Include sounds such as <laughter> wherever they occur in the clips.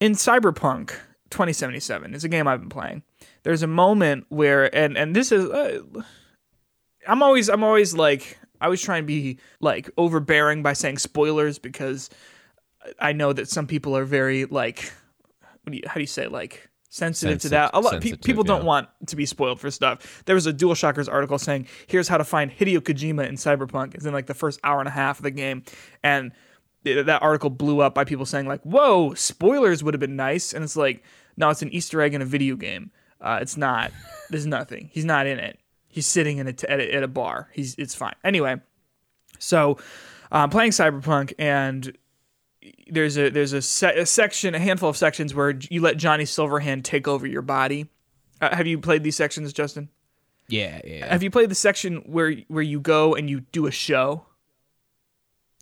in Cyberpunk 2077, it's a game I've been playing. There's a moment where, and and this is, uh, I'm always I'm always like I always try and be like overbearing by saying spoilers because I know that some people are very like, what do you, how do you say like sensitive to that. A lot of pe- sensitive, people don't want to be spoiled for stuff. There was a DualShockers article saying, "Here's how to find Hideo Kojima in Cyberpunk." It's in like the first hour and a half of the game, and that article blew up by people saying like, "Whoa, spoilers would have been nice," and it's like, no, it's an Easter egg in a video game. Uh, it's not. <laughs> There's nothing. He's not in it. He's sitting in a t- at, a, at a bar. He's it's fine. Anyway, so uh, I'm playing Cyberpunk and there's a there's a, se- a section, a handful of sections where you let Johnny Silverhand take over your body. Uh, have you played these sections, Justin? Yeah, yeah. Have you played the section where where you go and you do a show?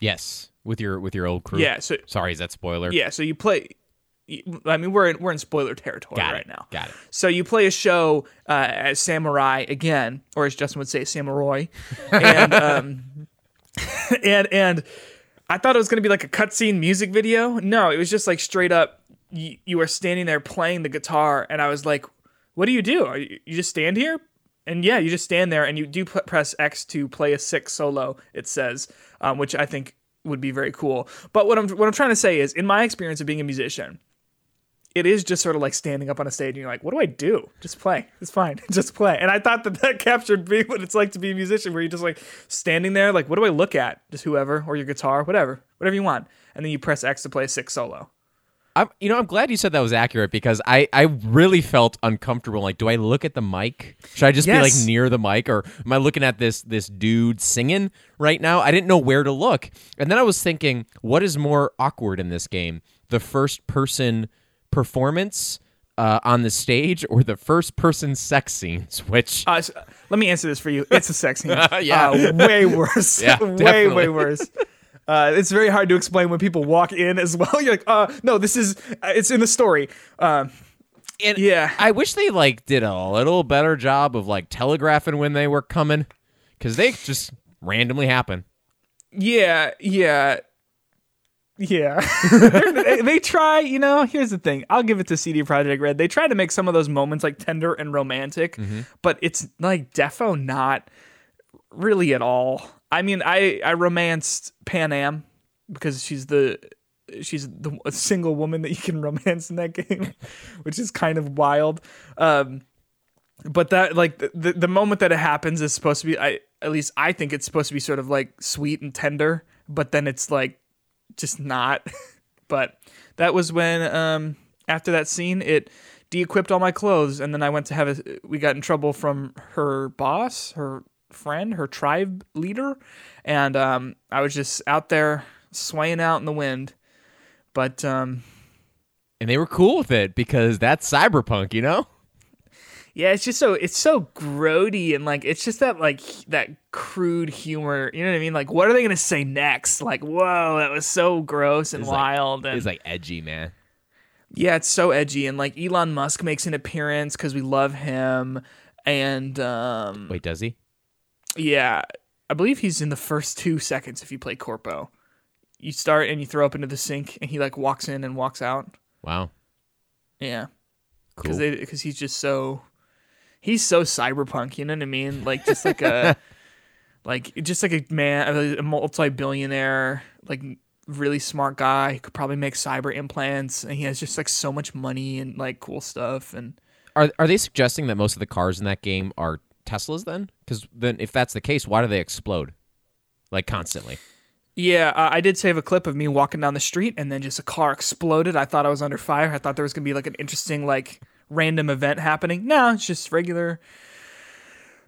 yes, with your with your old crew. Yeah. So Sorry, is that spoiler? yeah. So you play. I mean, we're in, we're in spoiler territory Got right it. now. Got it. So you play a show uh, as samurai again, or as Justin would say, samurai, and <laughs> um, <laughs> and and I thought it was gonna be like a cutscene music video. No, it was just like straight up. You, you were standing there playing the guitar, and I was like, "What do you do? Are you, you just stand here?" And yeah, you just stand there, and you do p- press X to play a six solo. It says, um, which I think would be very cool. But what I'm what I'm trying to say is, in my experience of being a musician, it is just sort of like standing up on a stage and you're like, what do I do? Just play. It's fine. <laughs> Just play. And I thought that that <laughs> captured me what it's like to be a musician, where you're just like standing there, like, what do I look at? Just whoever or your guitar, whatever, whatever you want. And then you press X to play a six solo. I'm, you know, I'm glad you said that was accurate because I, I really felt uncomfortable. Like, do I look at the mic? Should I just be like near the mic, or am I looking at this this dude singing right now? I didn't know where to look, and then I was thinking, what is more awkward in this game, the first person performance uh, on the stage, or the first person sex scenes? Which Uh, s- let me answer this for you. It's a sex scene. <laughs> Yeah. Uh, way worse. Yeah, <laughs> way, way worse. Uh, it's very hard to explain when people walk in as well. <laughs> You're like, uh, no, this is, uh, it's in the story. Um, And Yeah. I wish they like did a little better job of like telegraphing when they were coming, because they just randomly happen. Yeah, yeah, yeah. <laughs> they, they try, you know. Here's the thing. I'll give it to CD Projekt Red. They try to make some of those moments like tender and romantic, but it's like defo not really at all. I mean, I I romanced Panam because she's the she's the <laughs> single woman that you can romance in that <laughs> game, which is kind of wild. Um, but that like the, the the moment that it happens is supposed to be I at least I think it's supposed to be sort of like sweet and tender, but then it's like just not. <laughs> but that was when um after that scene it de-equipped all my clothes and then I went to have a we got in trouble from her boss, her friend, her tribe leader, and um I was just out there swaying out in the wind. But um And they were cool with it because that's cyberpunk, you know? Yeah, it's just so it's so grody and like it's just that like that crude humor. You know what I mean? Like, what are they gonna say next? Like, whoa, that was so gross and It's like- wild. and It's like edgy, man. yeah, it's so edgy. And like Elon Musk makes an appearance because we love him. And um, Wait, does he? Yeah, I believe he's in the first two seconds if you play Corpo. You start and you throw up into the sink, and he like walks in and walks out. Wow. Yeah. Cool. because because he's just so he's so cyberpunk you know what i mean like just like a <laughs> like just like a man a multi-billionaire like really smart guy who could probably make cyber implants and he has just like so much money and like cool stuff and Are are they suggesting that most of the cars in that game are Teslas then? Because then, if that's the case, why do they explode like constantly? yeah uh, i did save a clip of me walking down the street and then just a car exploded i thought i was under fire i thought there was gonna be like an interesting like random event happening no it's just regular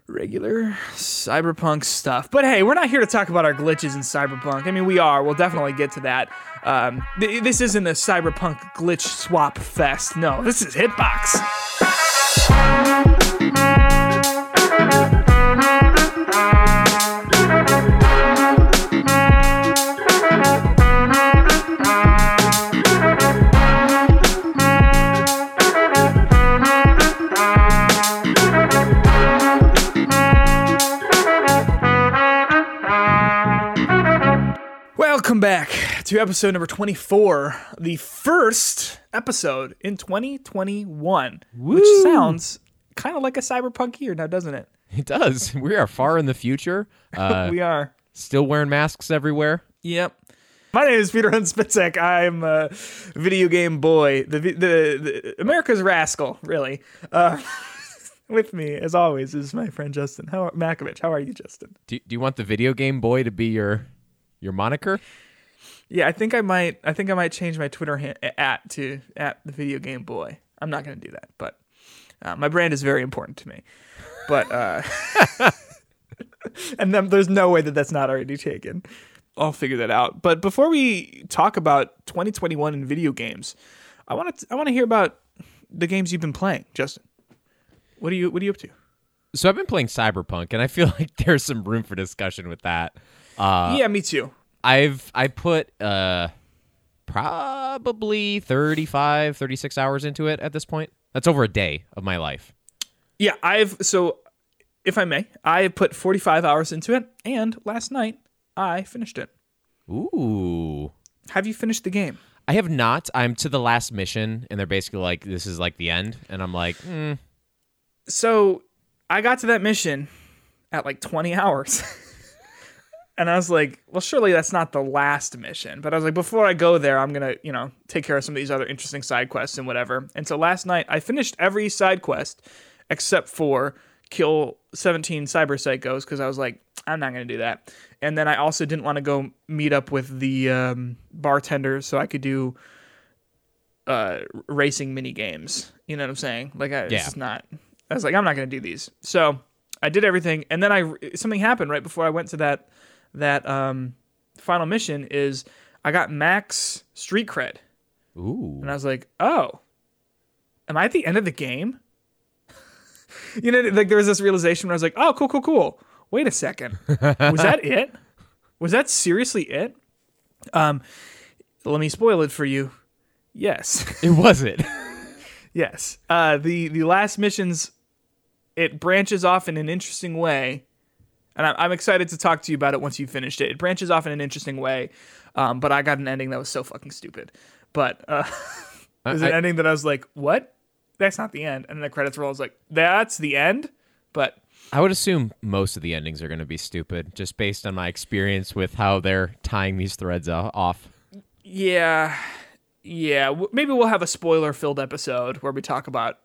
regular cyberpunk stuff. But hey, we're not here to talk about our glitches in cyberpunk. I mean, we are. We'll definitely get to that. Um, th- this isn't a cyberpunk glitch swap fest. No, this is Hitbox. Welcome back to episode number 24, the first episode in 2021, which sounds kind of like a cyberpunk year now, doesn't it? It does. <laughs> We are far in the future. <laughs> Uh, we are. still wearing masks everywhere. Yep. My name is Peter Hunt Spitzek. I'm a video game boy, the the, the America's rascal, really. Uh, <laughs> with me, as always, is my friend Justin how, Makovich. How are you, Justin? Do, do you want the video game boy to be your your moniker? Yeah, I think I might. I think I might change my Twitter ha- at to at the video game boy. I'm not going to do that, but uh, my brand is very important to me. But uh, <laughs> and then there's no way that that's not already taken. I'll figure that out. But before we talk about 2021 and video games, I want to I want to hear about the games you've been playing, Justin. What are you What are you up to? So I've been playing Cyberpunk, and I feel <laughs> like there's some room for discussion with that. Uh, yeah, me too. I've I put uh probably 35, 36 hours into it at this point. That's over a day of my life. Yeah, I've so if I may, I have put 45 hours into it, and last night I finished it. Ooh. Have you finished the game? I have not. I'm to the last mission, and they're basically like, "This is like the end," and I'm like, mm, So I got to that mission at like 20 hours. <laughs> and I was like, well, surely that's not the last mission. But I was like, before I go there, I'm going to, you know, take care of some of these other interesting side quests and whatever. And so last night, I finished every side quest except for kill 17 cyber psychos because I was like, I'm not going to do that. And then I also didn't want to go meet up with the um, bartender so I could do uh, racing mini games. You know what I'm saying? Like, I, Yeah. it's not. I was like, I'm not going to do these. So I did everything, and then I something happened right before I went to that that um, final mission. Is I got max street cred, "Ooh." and I was like, oh, am I at the end of the game? <laughs> you know, like there was this realization where I was like, oh, cool, cool, cool. Wait a second, was that it? Was that seriously it? Um, let me spoil it for you. Yes. <laughs> It was it. <laughs> Yes. Uh, the the last missions, it branches off in an interesting way, and I, I'm excited to talk to you about it once you finished it. It branches off in an interesting way, um, but I got an ending that was so fucking stupid. But uh, <laughs> it was an I- ending that I was like, "What? That's not the end." And then the credits roll. I was like, "That's the end." But I would assume most of the endings are going to be stupid, just based on my experience with how they're tying these threads off. yeah, yeah, maybe we'll have a spoiler-filled episode where we talk about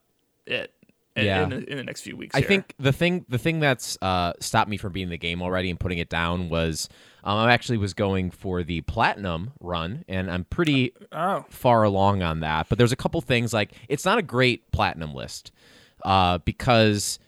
it. In, Yeah. in, the, in the next few weeks. I here. think the thing the thing that's uh, stopped me from beating the game already and putting it down was um, I actually was going for the platinum run, and I'm pretty Oh, far along on that. But there's a couple things like it's not a great platinum list uh, because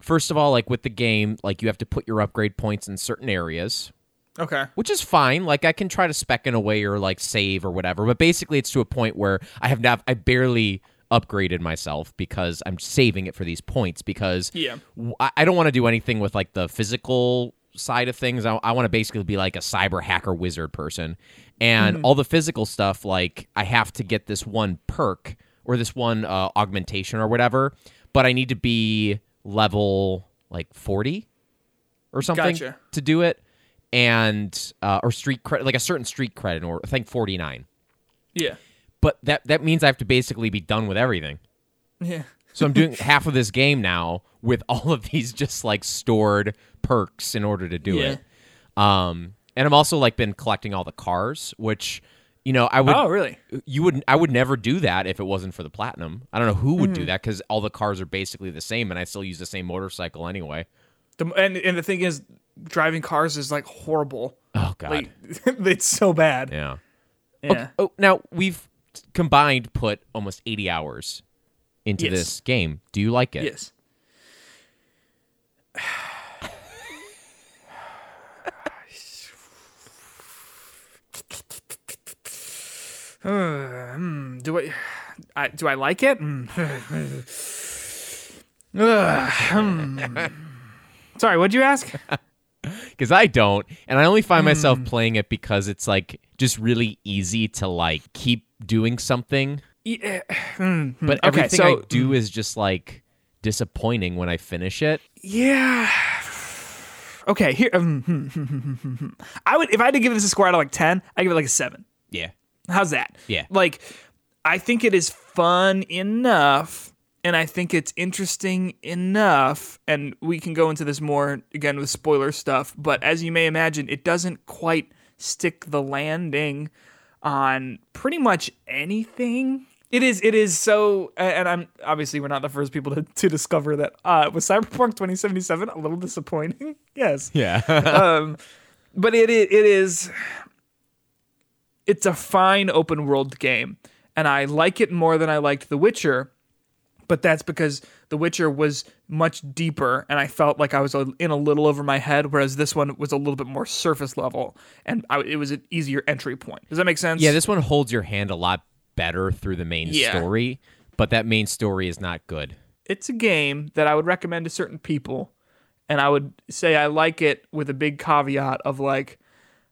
first of all, like with the game, like you have to put your upgrade points in certain areas, okay. which is fine. Like I can try to spec in a way or like save or whatever, but basically it's to a point where I have not I barely upgraded myself because I'm saving it for these points because Yeah. I don't want to do anything with like the physical side of things. I, I want to basically be like a cyber hacker wizard person, and all the physical stuff like I have to get this one perk or this one uh, augmentation or whatever, but I need to be level like forty or something Gotcha. to do it, and uh, or street credit like a certain street credit or I think forty nine. Yeah. But that that means I have to basically be done with everything. Yeah. So I'm doing <laughs> half of this game now with all of these just like stored perks in order to do Yeah. it. Um, and I'm also like been collecting all the cars, which you know I would Oh, really? you would I would never do that if it wasn't for the platinum. I don't know who would do Mm-hmm. that because all the cars are basically the same, and I still use the same motorcycle anyway. The, and and the thing is, driving cars is like horrible. Oh god, Like <laughs> it's so bad. yeah. Yeah. Oh, now we've combined put almost 80 hours into Yes. this game. Do you like it? Yes. Hmm, do I, I do I like it? Hmm. Hmm. Sorry, what'd you ask? because I don't, and I only find Hmm. myself playing it because it's like just really easy to like keep doing something, Yeah. hmm, <sighs> hmm. but Okay, everything so- I do is just like disappointing when I finish it. Yeah. <sighs> Okay, here. Um. <laughs> I would if I had to give this a score out of like ten, I give it like a seven. Yeah. How's that? Yeah. Like, I think it is fun enough, and I think it's interesting enough. And we can go into this more again with spoiler stuff. But as you may imagine, it doesn't quite stick the landing on pretty much anything. It is. It is so. And I'm obviously we're not the first people to, to discover that. Uh, was Cyberpunk 2077 a little disappointing? <laughs> yes Yeah. <laughs> um, but it it is it's a fine open world game, and I like it more than I liked The Witcher. But that's because The Witcher was much deeper, and I felt like I was in a little over my head, whereas this one was a little bit more surface level, and I, it was an easier entry point. Does that make sense? yeah, this one holds your hand a lot better through the main Yeah. story, but that main story is not good. it's a game that I would recommend to certain people, and I would say I like it with a big caveat of like,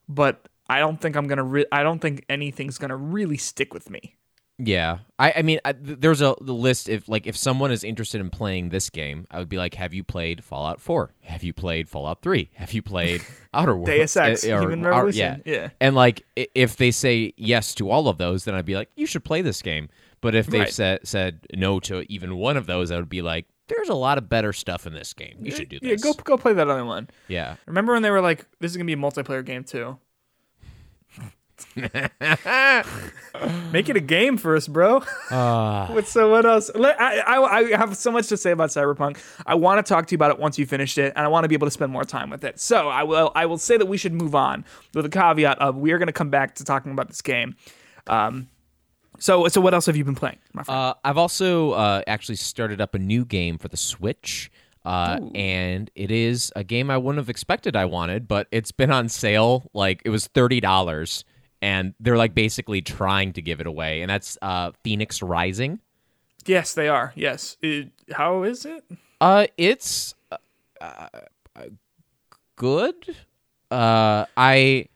but I don't think I'm gonna. Re- I don't think anything's gonna really stick with me. Yeah, I, I mean, I, there's a the list. If like if someone is interested in playing this game, I would be like, Have you played Fallout Four? Have you played Fallout Three? Have you played <laughs> Outer Worlds? Deus Ex, Uh, or- Human or- Revolution. yeah. Yeah. And like, if they say yes to all of those, then I'd be like, You should play this game. But if they've Right. said said no to even one of those, I would be like, There's a lot of better stuff in this game. You should do Yeah, go go play that other one. Yeah. Remember when they were like, "This is gonna be a multiplayer game too." <laughs> Make it a game first, bro. Uh, <laughs> What's so? What else? Let- I, I I have so much to say about Cyberpunk. I want to talk to you about it once you finished it, and I want to be able to spend more time with it. So I will I will say that we should move on with a caveat of we are going to come back to talking about this game. Um, so so what else have you been playing, my friend? Uh, I've also uh, actually started up a new game for the Switch. Uh, and it is a game I wouldn't have expected I wanted, but it's been on sale. Like it was thirty dollars, and they're like basically trying to give it away. And that's uh, Phoenix Rising. yes, they are. Yes. It- how is it? Uh, it's uh, uh, good. Uh, I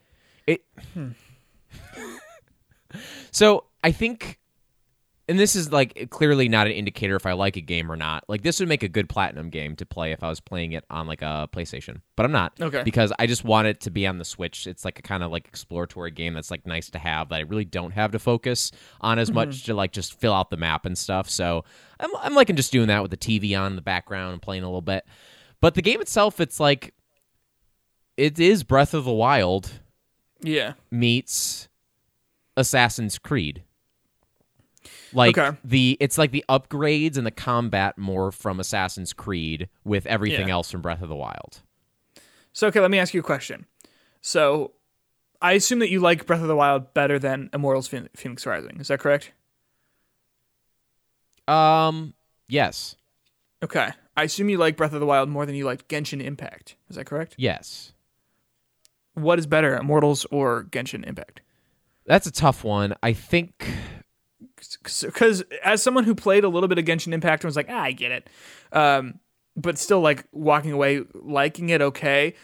it. <laughs> so I think, and this is like clearly not an indicator if I like a game or not. Like this would make a good platinum game to play if I was playing it on like a PlayStation, but I'm not. Okay. Because I just want it to be on the Switch. It's like a kind of like exploratory game that's like nice to have that I really don't have to focus on as much mm-hmm. to like just fill out the map and stuff. So I'm I'm liking just doing that with the TV on in the background and playing a little bit. But the game itself, it's like it is Breath of the Wild Yeah. meets Assassin's Creed. Like Okay. the it's like the upgrades and the combat more from Assassin's Creed with everything Yeah. else from Breath of the Wild. So okay, let me ask you a question. So I assume that you like Breath of the Wild better than Immortals Phoenix Rising. Is that correct? Um yes. Okay. I assume you like Breath of the Wild more than you like Genshin Impact. Is that correct? Yes. What is better, Immortals or Genshin Impact? That's a tough one. I think Because as someone who played a little bit of Genshin Impact and was like, ah, I get it, um, but still like walking away liking it okay.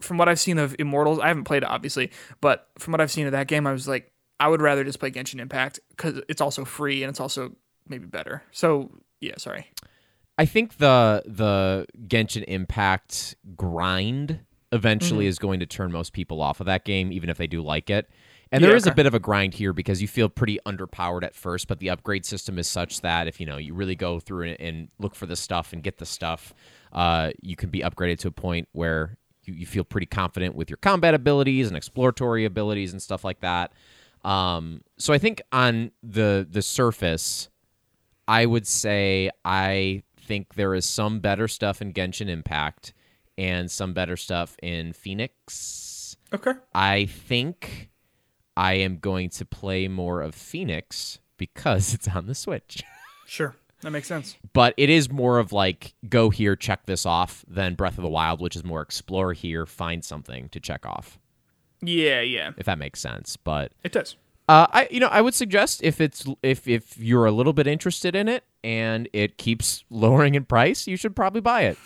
From what I've seen of Immortals, I haven't played it obviously, but from what I've seen of that game, I was like, I would rather just play Genshin Impact because it's also free and it's also maybe better. So yeah, sorry. I think the the Genshin Impact grind eventually is going to turn most people off of that game, even if they do like it. And there Yeah, is a bit of a grind here because you feel pretty underpowered at first, but the upgrade system is such that if you know you really go through and, and look for the stuff and get the stuff, uh, you can be upgraded to a point where you, you feel pretty confident with your combat abilities and exploratory abilities and stuff like that. Um, so I think on the the surface, I would say I think there is some better stuff in Genshin Impact and some better stuff in Phoenix. Okay. I think I am going to play more of Phoenix because <laughs> it's on the Switch. Sure. That makes sense. But it is more of like go here, check this off than Breath of the Wild, which is more explore here, find something to check off. Yeah, yeah. If that makes sense. But It does. Uh, I you know I would suggest if it's if if you're a little bit interested in it and it keeps lowering in price, you should probably buy it.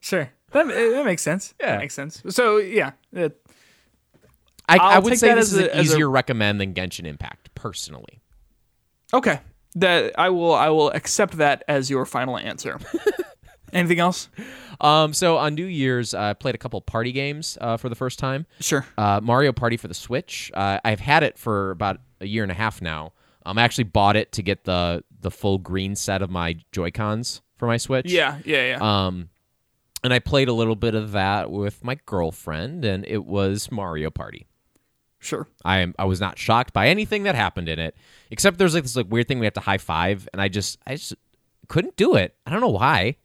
Sure. That, that makes sense. Yeah. That makes sense. So yeah, it, I, I would say this is a- an as a- easier recommend than Genshin Impact personally. Okay. That I will I will accept that as your final answer. <laughs> Anything else? Um, so on New Year's, I played a couple party games uh, for the first time. Sure. Uh, Mario Party for the Switch. Uh, I've had it for about a year and a half now. Um, I actually bought it to get the the full green set of my Joy Cons for my Switch. Yeah, yeah, yeah. Um, and I played a little bit of that with my girlfriend, and it was Mario Party. Sure. I am I was not shocked by anything that happened in it, except there's like this like weird thing we have to high five, and I just I just couldn't do it. I don't know why.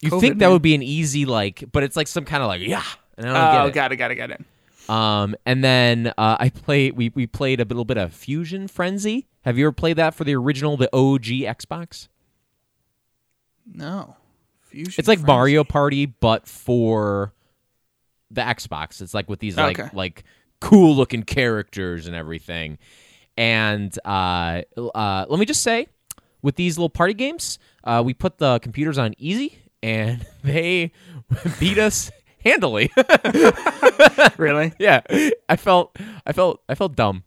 You COVID, think that man. would be an easy like, but it's like some kind of like yeah, and I don't Oh, get it. got it, got it, got it. Um, and then uh, I play. we we played a little bit of Fusion Frenzy. Have you ever played that for the original, the OG Xbox? No. Fusion. It's like Frenzy. Mario Party, but for the Xbox. It's like with these like Okay. like cool looking characters and everything. And uh, uh, let me just say, with these little party games, uh, we put the computers on easy, and <laughs> they <laughs> beat us handily. <laughs> Really? yeah, I felt, I felt, I felt dumb.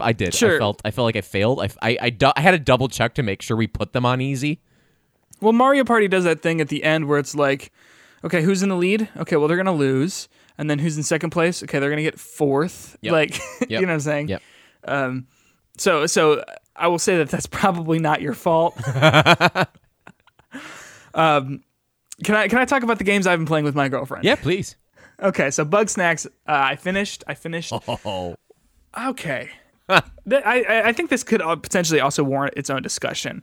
I did. Sure. I felt, I felt like I failed. I, I, I, du- I had to double check to make sure we put them on easy. Well, Mario Party does that thing at the end where it's like, okay, who's in the lead? Okay, well they're gonna lose, and then who's in second place? Okay, they're gonna get fourth. Yep. Like, <laughs> Yep. you know what I'm saying? Yep. Um, so so I will say that that's <laughs> probably not your fault. <laughs> um, can I can I talk about the games I've been playing with my girlfriend? Yeah, please. Okay, so Bugsnax, uh, I finished. I finished. Oh, Okay. I, I I think this could potentially also warrant its own discussion.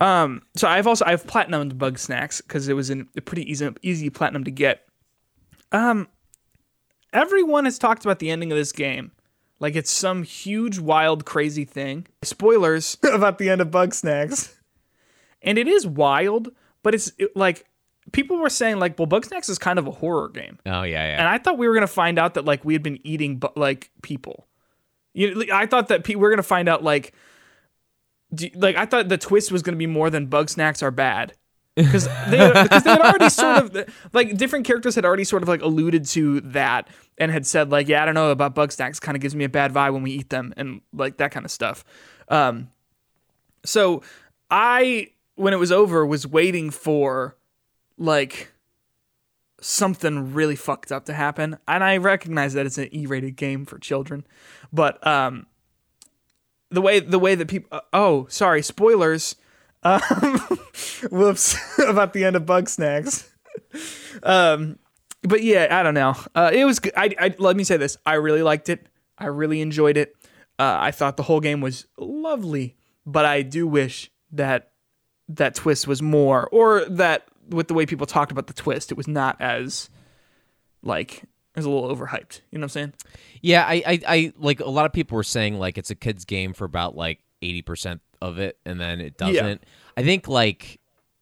Um, so I've also I've platinumed Bugsnax because it was in a pretty easy easy platinum to get. Um, everyone has talked about the ending of this game, like it's some huge, wild, crazy thing. Spoilers <laughs> about the end of Bugsnax, and it is wild, but it's it, like people were saying like, well, Bugsnax is kind of a horror game. oh yeah, yeah. And I thought we were gonna find out that like we had been eating bu- like people. You know, I thought that pe- we are gonna find out like, do, like I thought the twist was gonna be more than bugsnax are bad. Because they, they had already sort of like different characters had already sort of like alluded to that and had said like yeah I don't know about bugsnax kind of gives me a bad vibe when we eat them and like that kind of stuff. Um, so I when it was over was waiting for like something really fucked up to happen. And I recognize that it's an E-rated game for children, but um, the way the way that people oh sorry spoilers, um, <laughs> whoops <laughs> about the end of Bugsnax. um, but yeah, I don't know. Uh, it was. g- I, I let me say this. I really liked it. I really enjoyed it. Uh, I thought the whole game was lovely, but I do wish that that twist was more, or that with the way people talked about the twist, it was not as like it was a little overhyped. You know what I'm saying? Yeah, I, I, I like a lot of people were saying like it's a kid's game for about like eighty percent of it, and then it doesn't. I think like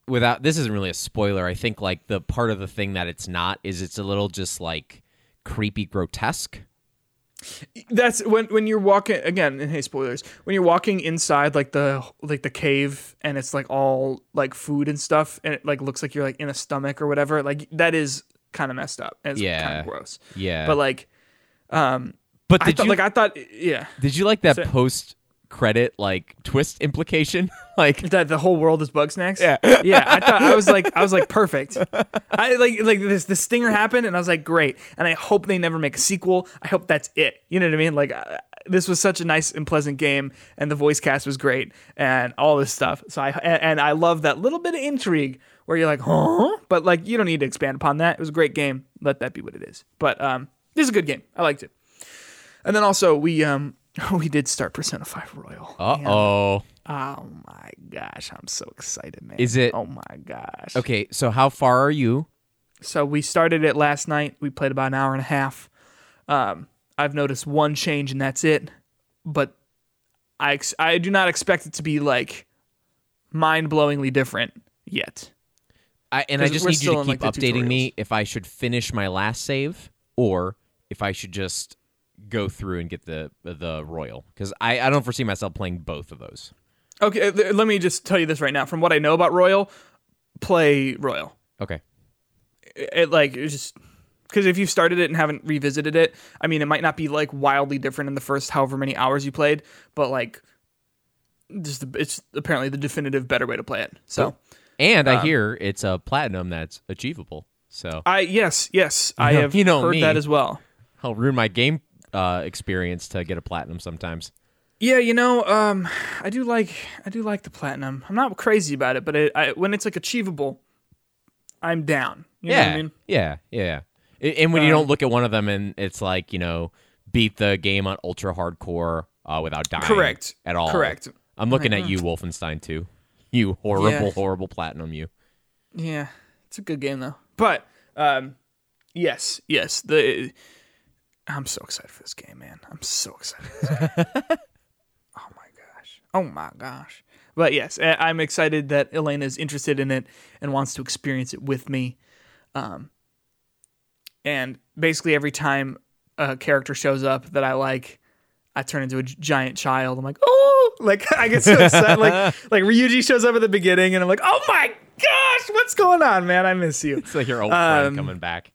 without this isn't really a spoiler. I think like the part of the thing that it's not is it's a little just like creepy, grotesque. That's when when you're walking again. And hey, spoilers. When you're walking inside like the like the cave, and it's like all like food and stuff, and it like looks like you're like in a stomach or whatever. Like that is kind of messed up. It's kind of gross. Yeah, But like, um, but I did thought you like I thought yeah did you like that So- post credit like twist implication? <laughs> like that the whole world is bugsnax. Yeah. <laughs> yeah. I thought I was like I was like perfect. I like like this the stinger happened and I was like great. And I hope they never make a sequel. I hope that's it. You know what I mean? Like this was such a nice and pleasant game, and the voice cast was great, and all this stuff. So I and, and I love that little bit of intrigue where you're like, huh? But like you don't need to expand upon that. It was a great game. Let that be what it is. But um, this is a good game. I liked it. And then also we um <laughs> we did start Persona Five Royal. Uh oh. Oh my gosh, I'm so excited, man. Is it- Oh my gosh. Okay, so how far are you? So we started it last night. We played about an hour and a half. Um, I've noticed one change and that's it. But I ex- I do not expect it to be like mind-blowingly different yet. I, and I just need you to keep like, updating me if I should finish my last save or if I should just go through and get the the royal because I, I don't foresee myself playing both of those. Okay, let me just tell you this right now. From what I know about Royal, play Royal. Okay. it, it, like it's just because if you've started it and haven't revisited it, I mean, it might not be like wildly different in the first however many hours you played, but like, just the- it's apparently the definitive better way to play it. So And I um, hear it's a platinum that's achievable. So I yes, yes, I <laughs> know- have you know heard me. that as well. I'll ruin my game uh, experience to get a platinum sometimes. Yeah, you know, um, I do like I do like the platinum. I'm not crazy about it, but it, I, when it's like achievable, I'm down. You know yeah, what I mean? yeah, yeah. And when you Um, don't look at one of them and it's like you know beat the game on ultra hardcore uh, without dying, Correct. at all. Correct. I'm looking at you, Wolfenstein 2. You horrible, Yeah. horrible platinum. You. Yeah, it's a good game though. But um, yes, yes, the I'm so excited for this game, man. I'm so excited. For this game. <laughs> oh my gosh. Oh my gosh. But yes, I'm excited that Elena is interested in it and wants to experience it with me. Um, and basically every time a character shows up that I like, I turn into a giant child. I'm like, oh, <laughs> like I get so upset. like, <laughs> like Ryuji shows up at the beginning, and I'm like, oh my gosh, what's going on, man? I miss you. It's like your old Um, friend coming back.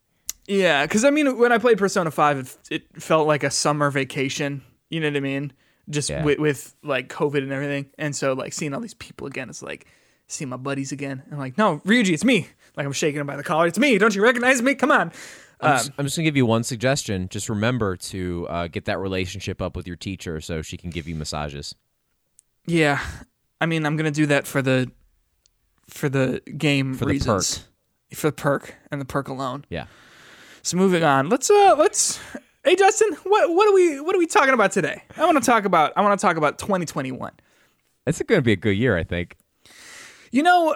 Yeah, because I mean, when I played Persona Five, it, it felt like a summer vacation. You know what I mean? Just Yeah. with, with like COVID and everything, and so like seeing all these people again, it's like seeing my buddies again. And like, no, Ryuji, it's me. Like I'm shaking him by the collar. It's me. Don't you recognize me? Come on. I'm, Um, just, I'm just gonna give you one suggestion. Just remember to uh, get that relationship up with your teacher so she can give you massages. Yeah, I mean, I'm gonna do that for the for the game For the reasons. For the perk and the perk alone. Yeah. So moving on, let's uh let's. Hey Justin, what what are we what are we talking about today? I want to talk about I want to talk about 2021. It's going to be a good year, I think. You know,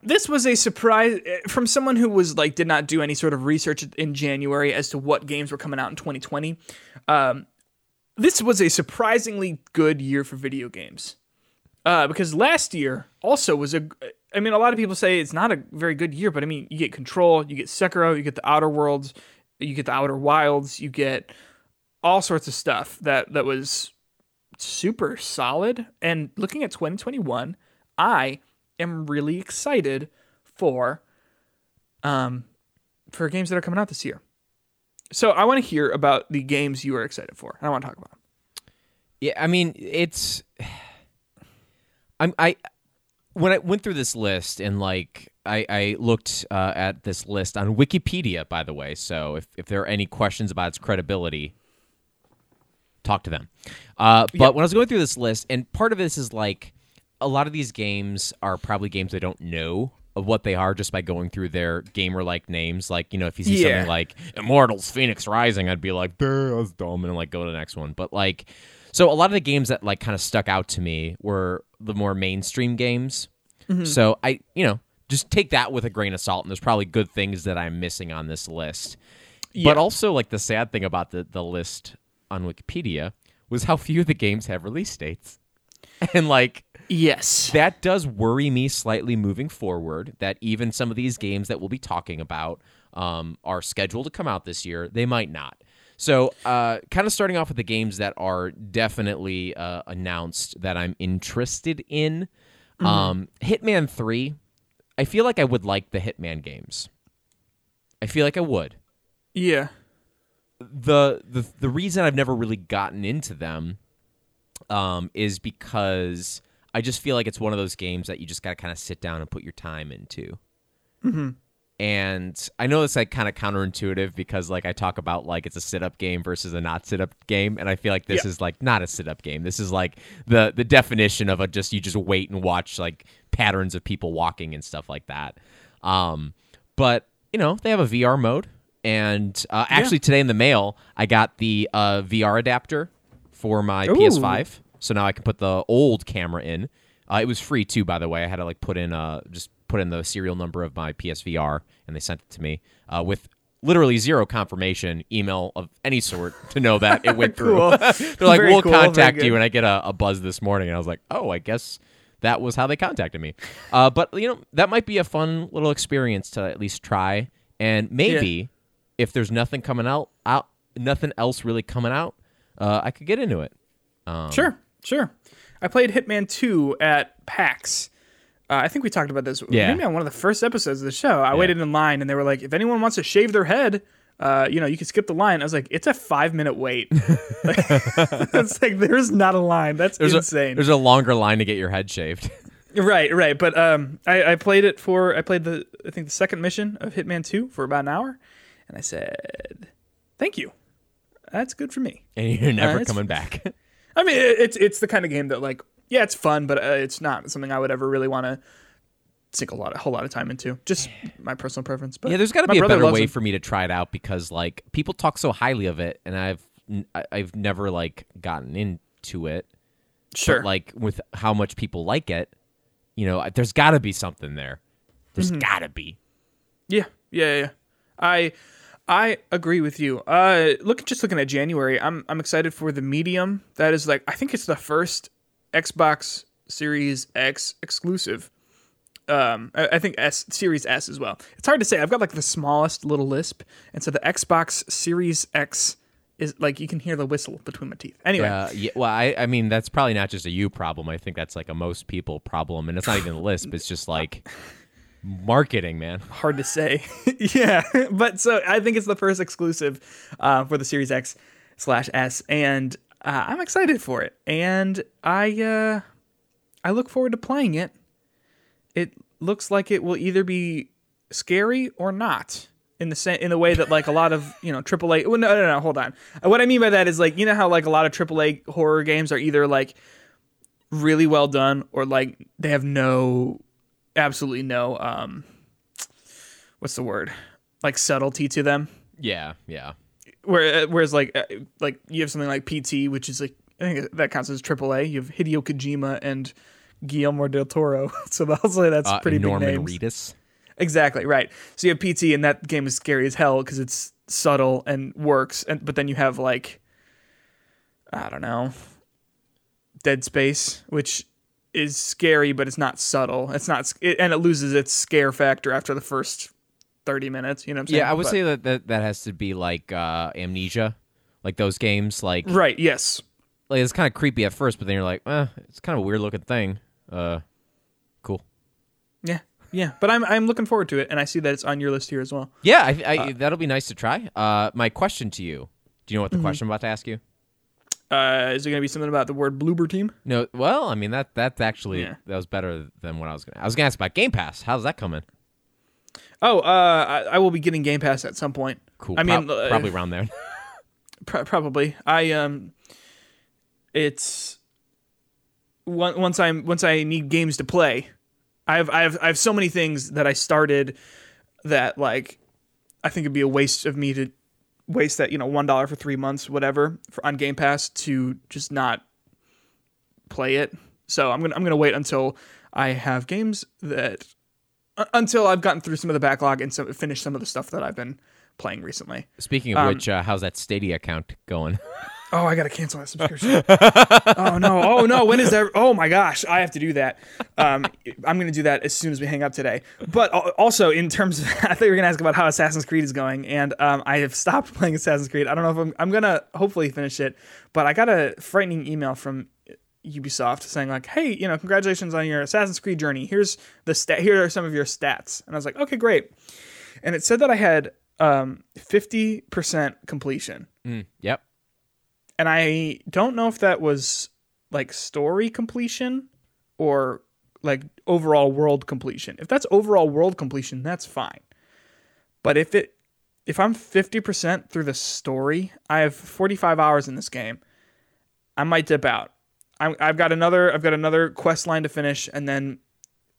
this was a surprise eh, from someone who was like did not do any sort of research in January as to what games were coming out in 2020. Um, this was a surprisingly good year for video games. Uh, because last year also was a. I mean, a lot of people say it's not a very good year, but I mean, you get Control, you get Sekiro, you get the Outer Worlds, you get the Outer Wilds, you get all sorts of stuff that that was super solid. And looking at 2021, I am really excited for um for games that are coming out this year. So I want to hear about the games you are excited for. I want to talk about. 'em. Yeah, I mean, it's. <sighs> I'm I when I went through this list and like I, I looked uh, at this list on Wikipedia, by the way. So if if there are any questions about its credibility, talk to them. Uh, but when I was going through this list, and part of this is like a lot of these games are probably games I don't know of what they are just by going through their gamer like names. Like, you know, if you see Yeah. something like Immortals Phoenix Rising, I'd be like, "Duh, that's dumb, and like go to the next one. But like, so a lot of the games that like kind of stuck out to me were the more mainstream games. So I, you know, just take that with a grain of salt, and there's probably good things that I'm missing on this list. Yeah. But also, like the sad thing about the the list on Wikipedia was how <laughs> few of the games have release dates, <laughs> and like Yes. that does worry me slightly moving forward. That even some of these games that we'll be talking about um, are scheduled to come out this year, they might not. So, uh, kind of starting off with the games that are definitely uh, announced that I'm interested in. Um, Hitman Three. I feel like I would like the Hitman games. I feel like I would Yeah. the the the reason I've never really gotten into them um, is because I just feel like it's one of those games that you just got to kind of sit down and put your time into. And I know it's like kind of counterintuitive because like I talk about like it's a sit up game versus a not sit up game, and I feel like this Yeah. is like not a sit up game. This is like the the definition of a just you just wait and watch like patterns of people walking and stuff like that. Um, but you know they have a VR mode, and uh, actually today in the mail I got the uh, VR adapter for my Ooh. PS5, so now I can put the old camera in. Uh, it was free too, by the way. I had to like put in uh just put in the serial number of my PSVR, and they sent it to me uh, with literally zero confirmation email of any sort to know that it went <laughs> through. <laughs> They're like, Very "We'll cool, contact you," and I get a, a buzz this morning, and I was like, "Oh, I guess." That was how they contacted me, uh, but you know that might be a fun little experience to at least try, and maybe if there's nothing coming out, out nothing else really coming out, uh, I could get into it. Um, Sure. Sure. I played Hitman 2 at PAX. Uh, I think we talked about this Yeah. maybe on one of the first episodes of the show. I waited in line and they were like, if anyone wants to shave their head, uh, you know, you can skip the line. I was like, it's a five minute wait. <laughs> <laughs> it's like there's not a line. That's There's insane. a there's a longer line to get your head shaved. <laughs> Right, right. But um, I, I played it for I played the I think the second mission of Hitman Two for about an hour, and I said, "Thank you, that's good for me." And you're never it's- coming back. I mean, it, it's it's the kind of game that like yeah, it's fun, but uh, it's not something I would ever really want to sink a lot a whole lot of time into. Just my personal preference. But yeah, there's got to be a better way it. for me to try it out because like people talk so highly of it, and I've n- I- I've never like gotten into it. Sure. But, like with how much people like it, you know, there's got to be something there. There's Mm-hmm. got to be. Yeah, yeah, yeah. I I agree with you. Uh, look, just looking at January, I'm I'm excited for the Medium. That is like I think it's the first Xbox Series X exclusive. Um, I, I think S Series S as well. It's hard to say. I've got like the smallest little lisp, and so the Xbox Series X is like you can hear the whistle between my teeth. Anyway, Uh, yeah, well, I, I mean, that's probably not just a you problem. I think that's like a most people problem, and it's not even a lisp. It's just like marketing, man. hard to say. <laughs> yeah, but so I think it's the first exclusive uh, for the Series X slash S, and uh, I'm excited for it. And I uh, I look forward to playing it. It looks like it will either be scary or not. In the in the way that like a lot of you know AAA. Well, no, no, no. Hold on. What I mean by that is like you know how like a lot of AAA horror games are either like really well done or like they have no, absolutely no um, what's the word like subtlety to them Yeah, yeah. Where whereas like uh, like you have something like pt which is like i think that counts as aaa you have hideo kojima and guillermo del toro. <laughs> So i'll say that's Uh, pretty Norman big names. Reedus. exactly right. So you have pt and that game is scary as hell because it's subtle and works and but then you have like i don't know dead space which is scary but it's not subtle. It's not it, and it loses its scare factor after the first 30 minutes you know what i'm saying Yeah, I would But- say that, that that has to be like uh, Amnesia, like those games. Like, right yes like it's kind of creepy at first, but then you're like, eh, it's kind of a weird looking thing. Uh, cool. Yeah, yeah. But I'm I'm looking forward to it, and I see that it's on your list here as well. Yeah, I, I, that'll be nice to try. Uh, my question to you: Do you know what Mm-hmm. the question I'm about to ask you? Uh, is it gonna be something about the word bloober team? No. Well, I mean that that's actually Yeah. that was better than what I was gonna. I was gonna ask about Game Pass. How's that coming? Oh, uh, I, I will be getting Game Pass at some point. Cool. I mean, Prob- uh, probably around there. <laughs> <laughs> Pro- probably. I um, it's once I'm once I need games to play. I have I have I have so many things that I started that like I think it'd be a waste of me to waste that you know one dollar for three months whatever for, on Game Pass to just not play it. So I'm gonna I'm gonna wait until I have games that until I've gotten through some of the backlog and so finished some of the stuff that I've been playing recently. Speaking of Um, which, uh, how's that Stadia account going? <laughs> Oh, I gotta cancel that subscription. oh no! Oh no! When is that? Oh my gosh! I have to do that. Um, I'm gonna do that as soon as we hang up today. But also in terms of, <laughs> I thought you were gonna ask about how Assassin's Creed is going, and um, I have stopped <laughs> playing Assassin's Creed. I don't know if I'm, I'm gonna hopefully finish it, but I got a frightening email from Ubisoft saying like, "Hey, you know, congratulations on your Assassin's Creed journey. Here's the stat. Here are some of your stats." And I was like, "Okay, great." And it said that I had um 50% completion Mm, yep. and I don't know if that was like story completion or like overall world completion. If that's overall world completion, that's fine. But if it if I'm 50% through the story, I have 45 hours in this game. I might dip out. I, I've got another I've got another quest line to finish, and then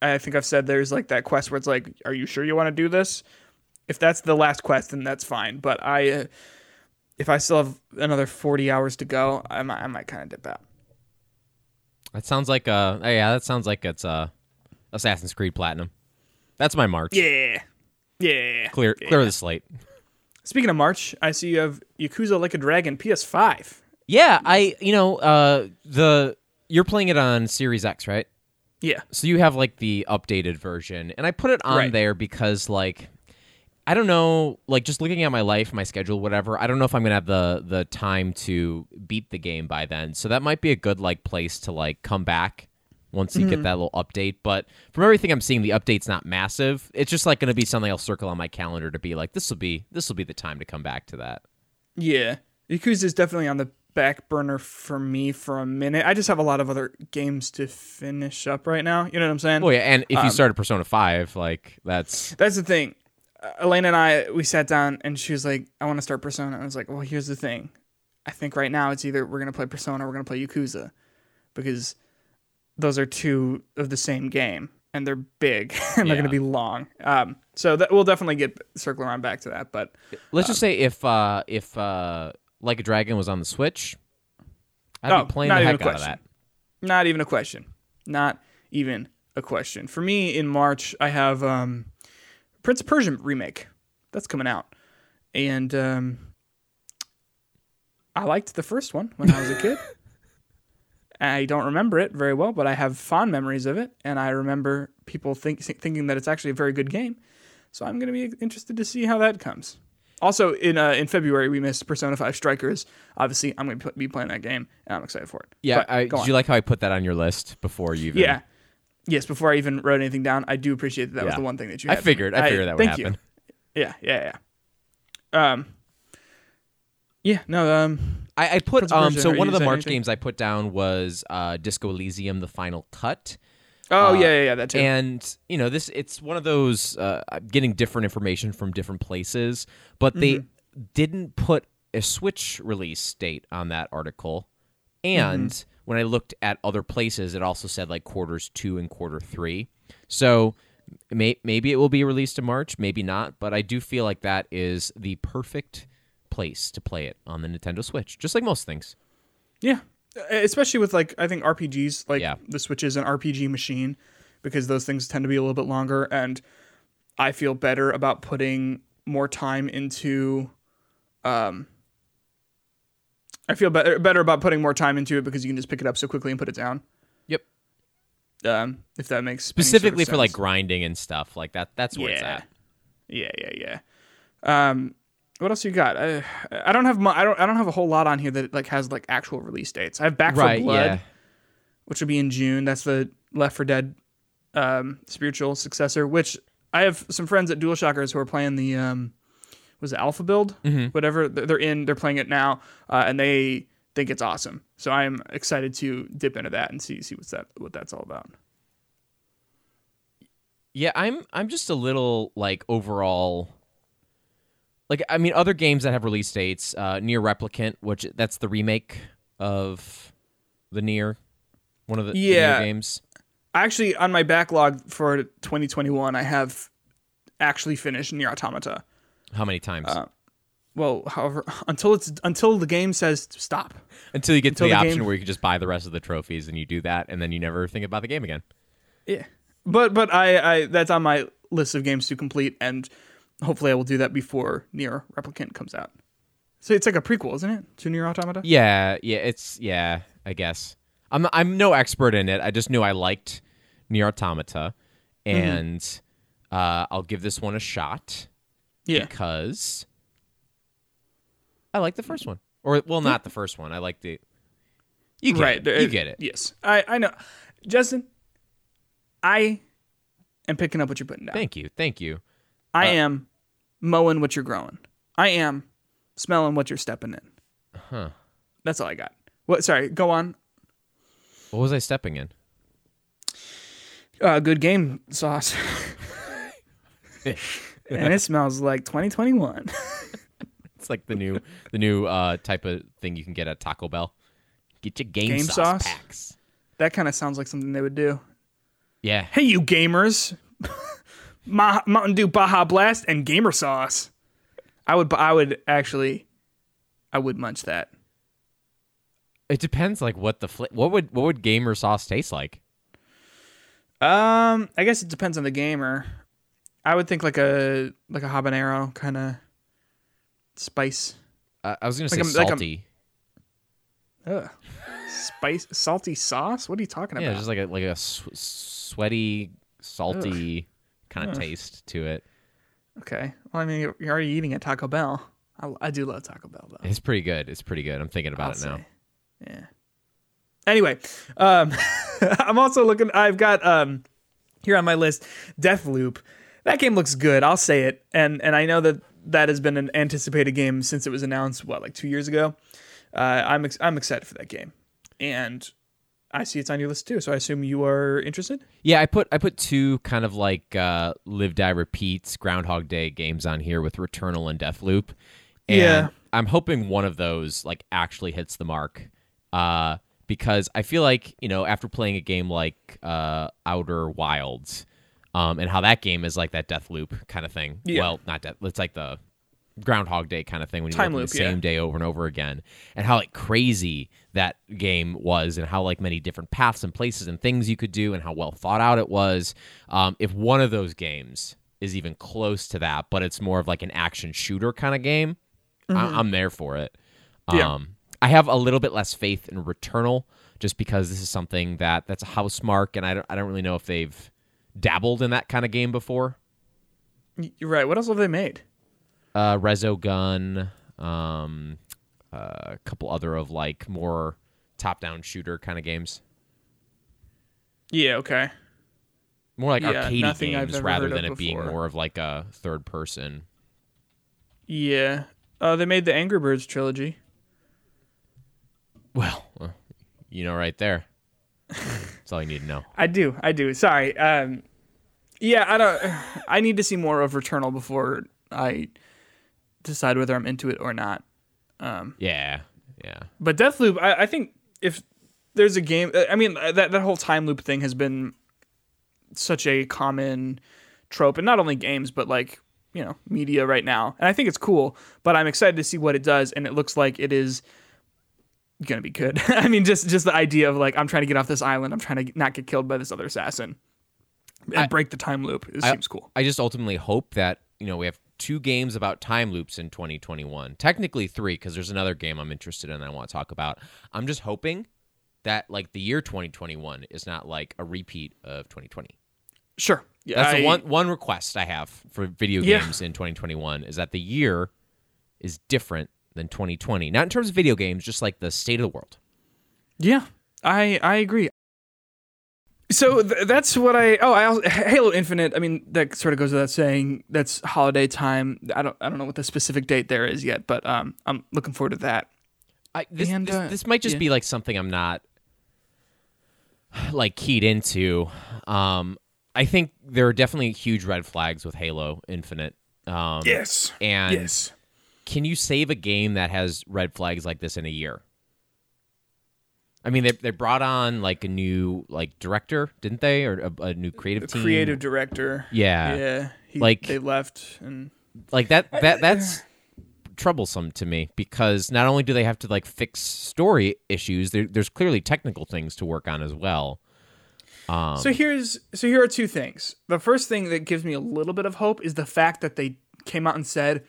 I think I've said there's like that quest where it's like, "Are you sure you want to do this?" If that's the last quest, then that's fine. But I, uh, if I still have another 40 hours to go, I might, I might kind of dip out. That sounds like uh oh, yeah, that sounds like it's uh Assassin's Creed Platinum. That's my March. Yeah, yeah. Clear clear the slate. Speaking of March, I see you have Yakuza Like a Dragon PS5. Yeah, I you know, uh the you're playing it on Series X, right? Yeah, So you have like the updated version, and I put it on Right. there because like I don't know, like just looking at my life, my schedule, whatever. I don't know if I'm gonna have the the time to beat the game by then. So that might be a good like place to like come back once you get that little update. But from everything I'm seeing, the update's not massive. It's just like gonna be something I'll circle on my calendar to be like this will be this will be the time to come back to that. yeah. Yakuza is definitely on the back burner for me for a minute. I just have a lot of other games to finish up right now. You know what I'm saying? Well, yeah, and if Um, you started Persona Five, like that's That's the thing. Uh, Elena and I, we sat down and she was like, I want to start Persona. I was like, well, here's the thing. I think right now it's either we're going to play Persona or we're going to play Yakuza because those are two of the same game and they're big <laughs> and they're gonna be long. Um, so that we'll definitely get circle around back to that. But let's just say if uh if uh Like a Dragon was on the Switch, I'd Oh, be playing the heck out of that. not even a question. Not even a question. For me, in March, I have um, Prince of Persia remake. That's coming out, and um, I liked the first one when I was a kid. <laughs> I don't remember it very well, but I have fond memories of it, and I remember people think, thinking that it's actually a very good game. So I'm going to be interested to see how that comes. Also, in uh, in February, we missed Persona 5 Strikers. Obviously, I'm going to be playing that game, and I'm excited for it. Yeah, But I, did on. you like how I put that on your list before you even? Yeah. Yes, before I even wrote anything down, I do appreciate that that was the one thing that you I had for me. figured. I figured that would thank happen. You. Yeah, yeah, yeah. Um Yeah, no, um I, I put um. So one of the March anything? games I put down was uh, Disco Elysium: The Final Cut. Oh Uh, yeah, yeah, yeah, that too. And you know, this it's one of those uh, getting different information from different places, but they Mm-hmm. didn't put a Switch release date on that article. And Mm-hmm. when I looked at other places, it also said like quarters two and quarter three. So may- maybe it will be released in March, maybe not. But I do feel like that is the perfect place to play it on the Nintendo Switch, just like most things. yeah. Especially with like I think RPGs, like Yeah. the Switch is an RPG machine because those things tend to be a little bit longer and I feel better about putting more time into um I feel better better about putting more time into it because you can just pick it up so quickly and put it down. Yep. Um, if that makes any sort of Specifically for like grinding and stuff like that. That's where it's Yeah. at. Yeah, yeah, yeah. Um, what else you got? I, I don't have mu- I don't I don't have a whole lot on here that like has like actual release dates. I have Back Right, for Blood, yeah. which will be in June. That's the Left for Dead um, spiritual successor. Which I have some friends at DualShockers who are playing the um, was it Alpha build, Mm-hmm. whatever they're in. They're playing it now, uh, and they think it's awesome. So I'm excited to dip into that and see see what's that what that's all about. Yeah, I'm I'm just a little like overall like I mean other games that have release dates, uh NieR Replicant, which that's the remake of the NieR one of the, the Yeah. games. Actually, on my backlog for 2021, I have actually finished NieR Automata. How many times? Uh, Well, however, <laughs> until it's until the game says stop. Until you get to the, the option game- where you can just buy the rest of the trophies and you do that and then you never think about the game again. Yeah, but but I, I that's on my list of games to complete, and hopefully I will do that before NieR Replicant comes out. So it's like a prequel, isn't it, to NieR Automata? Yeah, yeah, it's yeah, I guess. I'm I'm no expert in it. I just knew I liked NieR Automata Mm-hmm. and uh I'll give this one a shot. Yeah. because I like the first one. Or well, not the first one. I like the. You get right. it. You get it. Yes, I I know, Justin. I am picking up what you're putting down. Thank you. Thank you. I am mowing what you're growing. I am smelling what you're stepping in. Huh. That's all I got. What? Sorry. Go on. What was I stepping in? Uh, good game sauce, <laughs> and it smells like 2021. <laughs> It's like the new the new uh, type of thing you can get at Taco Bell. Get your game, Game sauce, sauce? packs. that kind of sounds like something they would do. Yeah. Hey, you gamers! Ma- Mountain Dew Baja Blast and gamer sauce. I would. I would actually. I would munch that. It depends. Like what the fl- what would what would gamer sauce taste like? Um, I guess it depends on the gamer. I would think like a like a habanero kind of spice. Uh, I was gonna Like say a- like a- salty. Ugh. Spice, salty sauce. What are you talking about? yeah, just like a like a sw- sweaty, salty kind of taste to it. okay. Well, I mean, you're, you're already eating at Taco Bell. I, I do love Taco Bell though. It's pretty good. It's pretty good. I'm thinking about I'll it now. Yeah. Anyway, um, <laughs> I'm also looking. I've got um, here on my list Deathloop. That game looks good. I'll say it, and and I know that that has been an anticipated game since it was announced. What like two years ago. uh, I'm ex- I'm excited for that game, and I see it's on your list too. So I assume you are interested. Yeah, I put I put two kind of like uh, live die repeats Groundhog Day games on here with Returnal and Deathloop. And Yeah. I'm hoping one of those like actually hits the mark. Uh, because I feel like, you know, after playing a game like uh, Outer Wilds, um, and how that game is like that Deathloop kind of thing. Yeah. Well, not Death it's like the Groundhog Day kind of thing when you Time loop, the same yeah. day over and over again, and how like crazy that game was, and how like many different paths and places and things you could do, and how well thought out it was. Um, if one of those games is even close to that, but it's more of like an action shooter kind of game, I- I'm there for it. Yeah. Um, I have a little bit less faith in Returnal, just because this is something that that's a Housemarque, and I don't I don't really know if they've dabbled in that kind of game before. You're right. What else have they made? Uh, Resogun, um, uh, a couple other of like more top-down shooter kind of games, Yeah. Okay. more like Yeah, arcade games rather than it being more of like a third person. Yeah. Uh, they made the Angry Birds trilogy. <laughs> Well, uh, you know, right there. That's all you need to know. <laughs> I do. I do. Sorry. Um, yeah. I don't. <sighs> I need to see more of Returnal before I decide whether I'm into it or not. Yeah, yeah, But Deathloop, I, I think if there's a game, I mean uh, that that whole time loop thing has been such a common trope, and not only games, but like you know media right now. And I think it's cool, but I'm excited to see what it does, and it looks like it is gonna be good. <laughs> I mean, just just the idea of like I'm trying to get off this island, I'm trying to not get killed by this other assassin, and I- break the time loop. It I- seems cool. I just ultimately hope that you know we have two games about time loops in 2021. Technically three, because there's another game I'm interested in. I want to talk about. I'm just hoping that like the year 2021 is not like a repeat of 2020. Sure. Yeah, That's I- the one one request I have for video Yeah. games in 2021 is that the year is different than 2020. Not in terms of video games, just like the state of the world. Yeah, I I agree. So th- that's what I oh I also, Halo Infinite. I mean that sort of goes without saying. That's holiday time. I don't I don't know what the specific date there is yet, but um I'm looking forward to that. I, this, And, this, uh, this might just yeah. be like something I'm not like keyed into. Um, I think there are definitely huge red flags with Halo Infinite. Um, Yes. and Yes. can you save a game that has red flags like this in a year? I mean, they they brought on like a new like director, didn't they, or a, a new creative team? Creative director. Yeah. Yeah. He, Like- they left and like that that that's troublesome to me because not only do they have to like fix story issues, there, there's clearly technical things to work on as well. Um, So here's so here are two things. The first thing that gives me a little bit of hope is the fact that they came out and said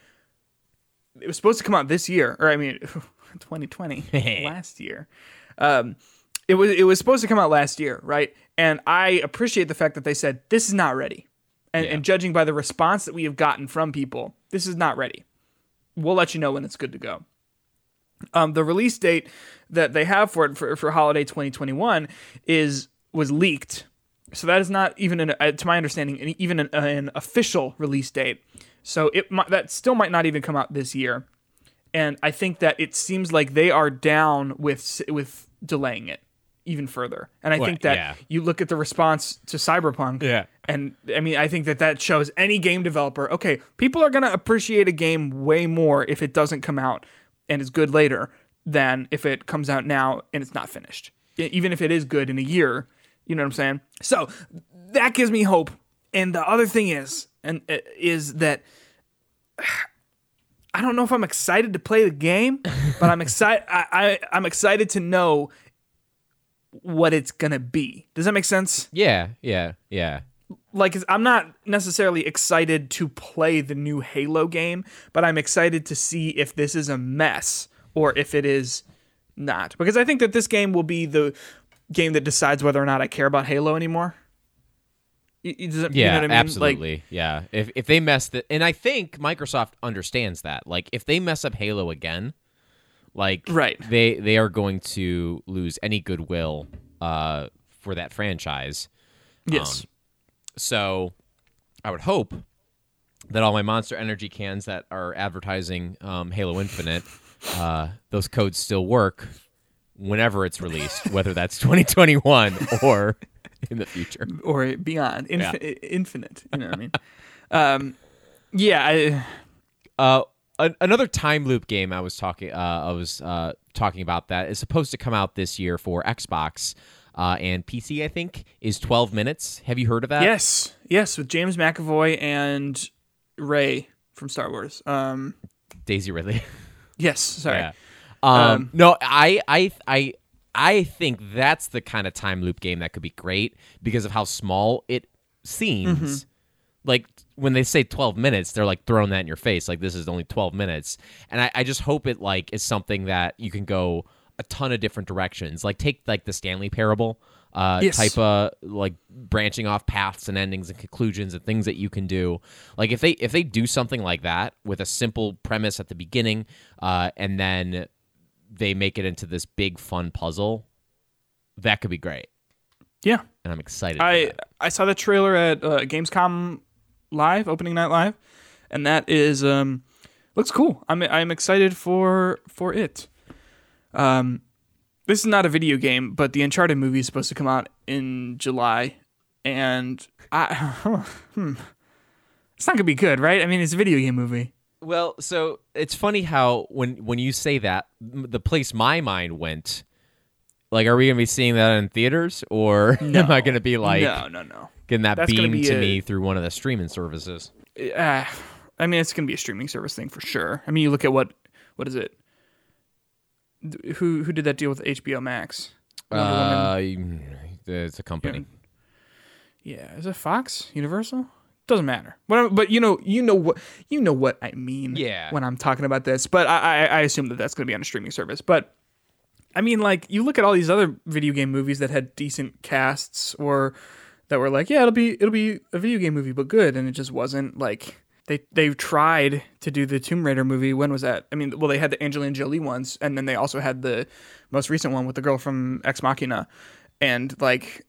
it was supposed to come out this year, or I mean, <laughs> 2020, <laughs> last year. Um, it was it was supposed to come out last year, right? And I appreciate the fact that they said this is not ready, and, and judging by the response that we have gotten from people, this is not ready. We'll let you know when it's good to go. Um, the release date that they have for it for, for holiday 2021 is was leaked, so that is not even an, uh, to my understanding an, even an, an official release date. So it might, that still might not even come out this year, and I think that it seems like they are down with with delaying it even further. And I Well, think that yeah. you look at the response to Cyberpunk, Yeah. and I mean, I think that that shows any game developer, okay, people are going to appreciate a game way more if it doesn't come out and is good later than if it comes out now and it's not finished. Even if it is good in a year, you know what I'm saying? So that gives me hope. And the other thing is, and uh, is that I don't know if I'm excited to play the game, but I'm excited. <laughs> I, I I'm excited to know what it's gonna be. Does that make sense? yeah, yeah, yeah. like I'm not necessarily excited to play the new Halo game, but I'm excited to see if this is a mess or if it is not. Because I think that this game will be the game that decides whether or not I care about Halo anymore. Y- y- does it- you Yeah, know what I mean? Like, absolutely. yeah. If if they mess that, and I think Microsoft understands that. Like, if they mess up Halo again, like, Right. they they are going to lose any goodwill uh, for that franchise. yes. So, I would hope that all my Monster Energy cans that are advertising um, Halo Infinite uh, those codes still work whenever it's released, whether that's <laughs> 2021 or <laughs> in the future. or beyond, Yeah. infinite. You know what I mean? <laughs> um, yeah, I, Uh, an- another time loop game I was talking uh, I was uh, talking about that is supposed to come out this year for Xbox uh, and PC. I think is 12 minutes. Have you heard of that? yes, yes, with James McAvoy and Rey from Star Wars. Um, Daisy Ridley. <laughs> yes, sorry. Yeah. Um, no, I, I, I, I think that's the kind of time loop game that could be great because of how small it seems. Like when they say 12 minutes, they're like throwing that in your face. Like this is only 12 minutes, and I, I just hope it like is something that you can go a ton of different directions. Like take like the Stanley Parable. Uh, Yes. type of like branching off paths and endings and conclusions and things that you can do. Like if they if they do something like that with a simple premise at the beginning, uh, and then they make it into this big fun puzzle, that could be great. Yeah, And I'm excited. I. I saw the trailer at uh, Gamescom live, opening night live, and that is um looks cool. I'm I'm excited for for it. Um, this is not a video game, but the Uncharted movie is supposed to come out in July, and I <laughs> hmm, it's not gonna be good, right? I mean, it's a video game movie. Well, so it's funny how when when you say that, m- the place my mind went, like, are we gonna be seeing that in theaters, or <laughs> am I gonna be like no, no, no. getting that That's gonna beamed be to a- me through one of the streaming services? Uh, I mean, it's gonna be a streaming service thing for sure. I mean, you look at what what is it? Who who did that deal with HBO Max? Uh, it's a company. Yeah, is it Fox? Universal? Doesn't matter. But, but you know, you know what you know what I mean. Yeah. When I'm talking about this, but I I, I assume that that's going to be on a streaming service. But I mean, like you look at all these other video game movies that had decent casts or that were like, yeah, it'll be it'll be a video game movie, but good, and it just wasn't like. They, they tried to do the Tomb Raider movie. When was that? I mean, well, they had the Angelina Jolie ones, and then they also had the most recent one with the girl from Ex Machina, and like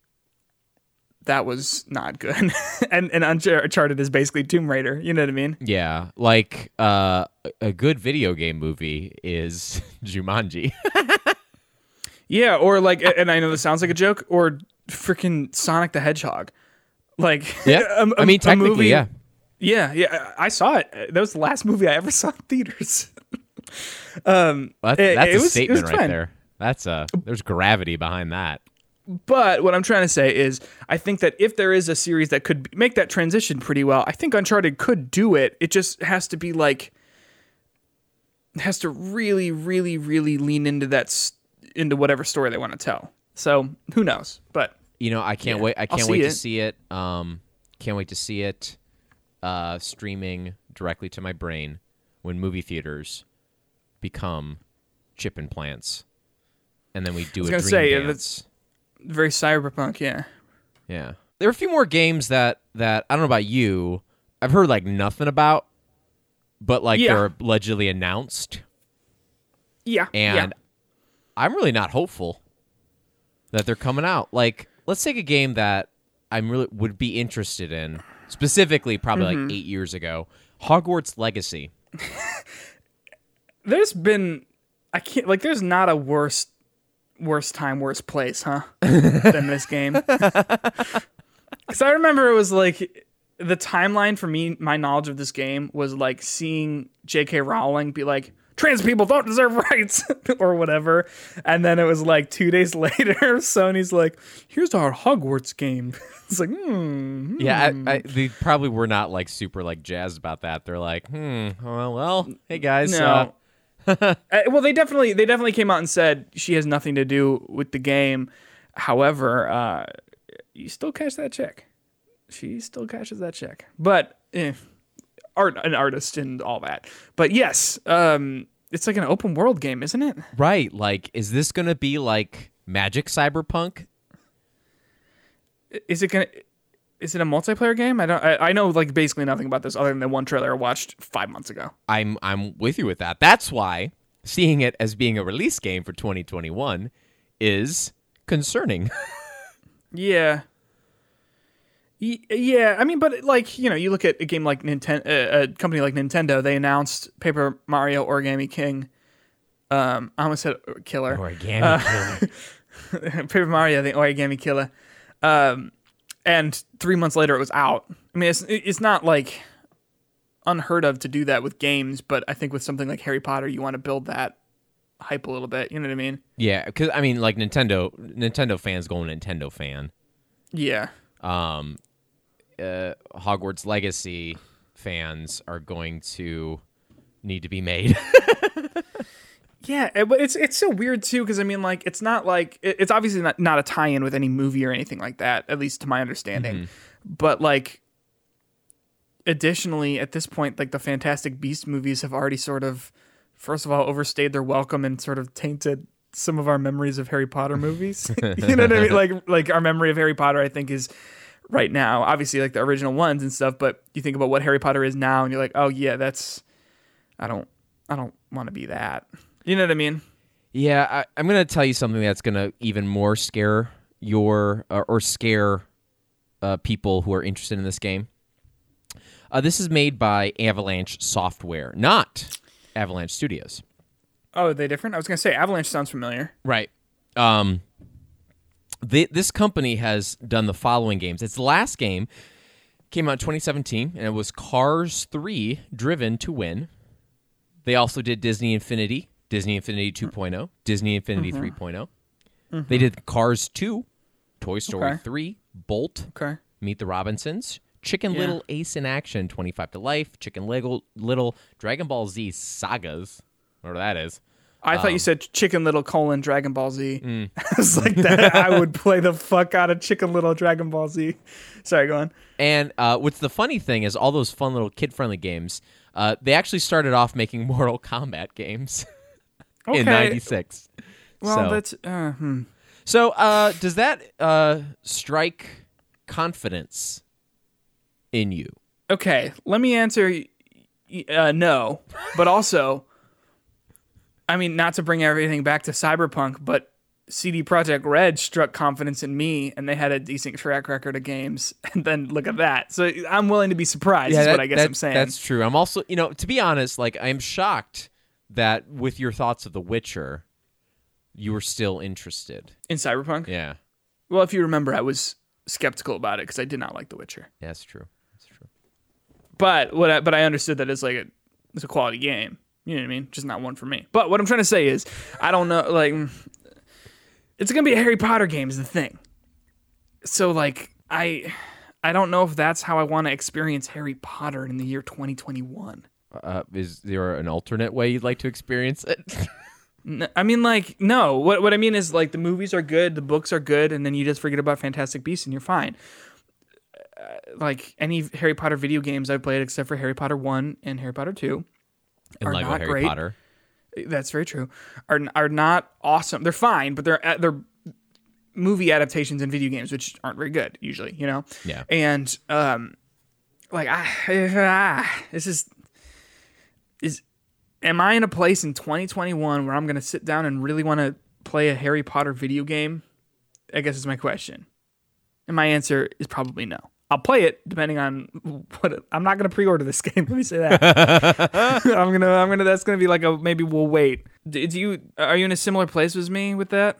that was not good. <laughs> and and Uncharted is basically Tomb Raider. You know what I mean? Yeah, like uh, a good video game movie is <laughs> Jumanji. <laughs> Yeah, or like, and I know this sounds like a joke, or freaking Sonic the Hedgehog. Like, yeah, a- a- I mean technically, movie- yeah. yeah, yeah. I saw it. That was the last movie I ever saw in theaters. um, Well, that's that's it a was- it statement was right fine. there. That's a there's gravity behind that. But what I'm trying to say is, I think that if there is a series that could make that transition pretty well, I think Uncharted could do it. It just has to be like, has to really, really, really lean into that, s- into whatever story they want to tell. So who knows? But You know, I can't Yeah, wait. I can't see wait to see it. Um, can't wait to see it. Uh, streaming directly to my brain when movie theaters become chip implants, and then we do a gonna dream say, dance. Very cyberpunk, yeah. Yeah, there are a few more games that that I don't know about you. I've heard like nothing about, but like Yeah. they're allegedly announced, Yeah. and yeah. I'm really not hopeful that they're coming out. Like, let's take a game that I'm really would be interested in, specifically probably Mm-hmm. like eight years ago, Hogwarts Legacy. <laughs> there's been I can't like there's not a worse worse time, worst place, huh? <laughs> than this game. <laughs> Cause I remember it was like the timeline for me, my knowledge of this game was like seeing J.K. Rowling be like, trans people don't deserve <laughs> rights or whatever. And then it was like two days later, Sony's like, here's our Hogwarts game. it's like, hmm. Yeah, I, I, they probably were not like super like jazzed about that. They're like, hmm, well, well hey guys, No. Uh, <laughs> well, they definitely they definitely came out and said she has nothing to do with the game. However, uh, you still cash that check. She still cashes that check. But eh, art an artist and all that. But yes, um, it's like an open world game, isn't it? right? Like, is this gonna be like Magic Cyberpunk? Is it gonna? Is it a multiplayer game? I don't. I, I know like basically nothing about this other than the one trailer I watched five months ago. I'm I'm with you with that. That's why seeing it as being a release game for 2021 is concerning. <laughs> Yeah. Ye- Yeah, I mean, but like you know, you look at a game like Nintendo, uh, a company like Nintendo. They announced Paper Mario Origami King Um, I almost said killer. Origami killer. <laughs> Paper Mario, the Origami Killer. Um, and three months later, it was out. I mean, it's it's not like unheard of to do that with games, but I think with something like Harry Potter, you want to build that hype a little bit. You know what I mean? Yeah, because I mean, like Nintendo, Nintendo fans go Nintendo fan. Yeah. Um, uh, Hogwarts Legacy fans are going to need to be made. <laughs> Yeah, it- but it's it's so weird too because I mean, like, it's not like it- it's obviously not not a tie-in with any movie or anything like that, at least to my understanding. Mm-hmm. But like, additionally, at this point, like the Fantastic Beast movies have already sort of, first of all, overstayed their welcome and sort of tainted some of our memories of Harry Potter movies. <laughs> <laughs> you know what I mean? Like, like our memory of Harry Potter, I think, is right now obviously like the original ones and stuff. But you think about what Harry Potter is now, and you're like, oh yeah, that's. I don't. I don't want to be that. You know what I mean? Yeah, I, I'm going to tell you something that's going to even more scare your uh, or scare uh, people who are interested in this game. Uh, this is made by Avalanche Software, not Avalanche Studios. Oh, are they different? I was gonna say Avalanche sounds familiar. Right. Um, this company has done the following games. Its last game came out in 2017, and it was Cars 3 Driven to Win. They also did Disney Infinity, Disney Infinity 2.0, Disney Infinity 3.0. They did Cars 2, Toy Story Okay. 3, Bolt, Okay. Meet the Robinsons, Chicken Yeah. Little Ace in Action 25 to Life, Chicken Lego, Little Dragon Ball Z Sagas, whatever that is. I thought Um, you said Chicken Little colon Dragon Ball Z. mm. <laughs> I was like that. I would play the fuck out of Chicken Little Dragon Ball Z. Sorry, go on. And uh, what's the funny thing is, all those fun little kid-friendly games, uh, they actually started off making <laughs> Mortal Kombat games <laughs> Okay. in '96. Well, so, that's uh, hmm. so uh, does that uh, strike confidence in you? okay. Let me answer. Uh, no, but also, I mean, not to bring everything back to Cyberpunk, but CD Projekt Red struck confidence in me, and they had a decent track record of games. <laughs> And then look at that. So I'm willing to be surprised. is that- what I guess that- I'm saying. That's true. I'm also, you know, to be honest, like I'm shocked that with your thoughts of The Witcher, you were still interested. in Cyberpunk. Yeah, Well, if you remember, I was skeptical about it because I did not like The Witcher. Yeah, that's true. That's true. But what? I, but I understood that it's like a, it's a quality game. You know what I mean? Just not one for me. But what I'm trying to say is, I don't know. Like, it's gonna be a Harry Potter game is the thing. So like, I, I don't know if that's how I want to experience Harry Potter in the year 2021. Uh, is there an alternate way you'd like to experience it? <laughs> I mean, like, no. What what I mean is, like, the movies are good, the books are good, and then you just forget about Fantastic Beasts and you're fine. Uh, like any Harry Potter video games I've played, except for Harry Potter One and Harry Potter Two, and Are Lego not Harry great. Potter. that's very true. Are are not awesome. They're fine, but they're uh, they're movie adaptations and video games, which aren't very good usually. You know. Yeah. And um, like I, <sighs> ah, this is is am I in a place in 2021 where I'm gonna sit down and really want to play a Harry Potter video game? I guess is my question. And my answer is probably no. I'll play it depending on what I'm not gonna pre-order this <laughs> game. Let me say that. <laughs> I'm gonna I'm gonna that's gonna be like a maybe we'll wait. Do, do you are you in a similar place as me with that?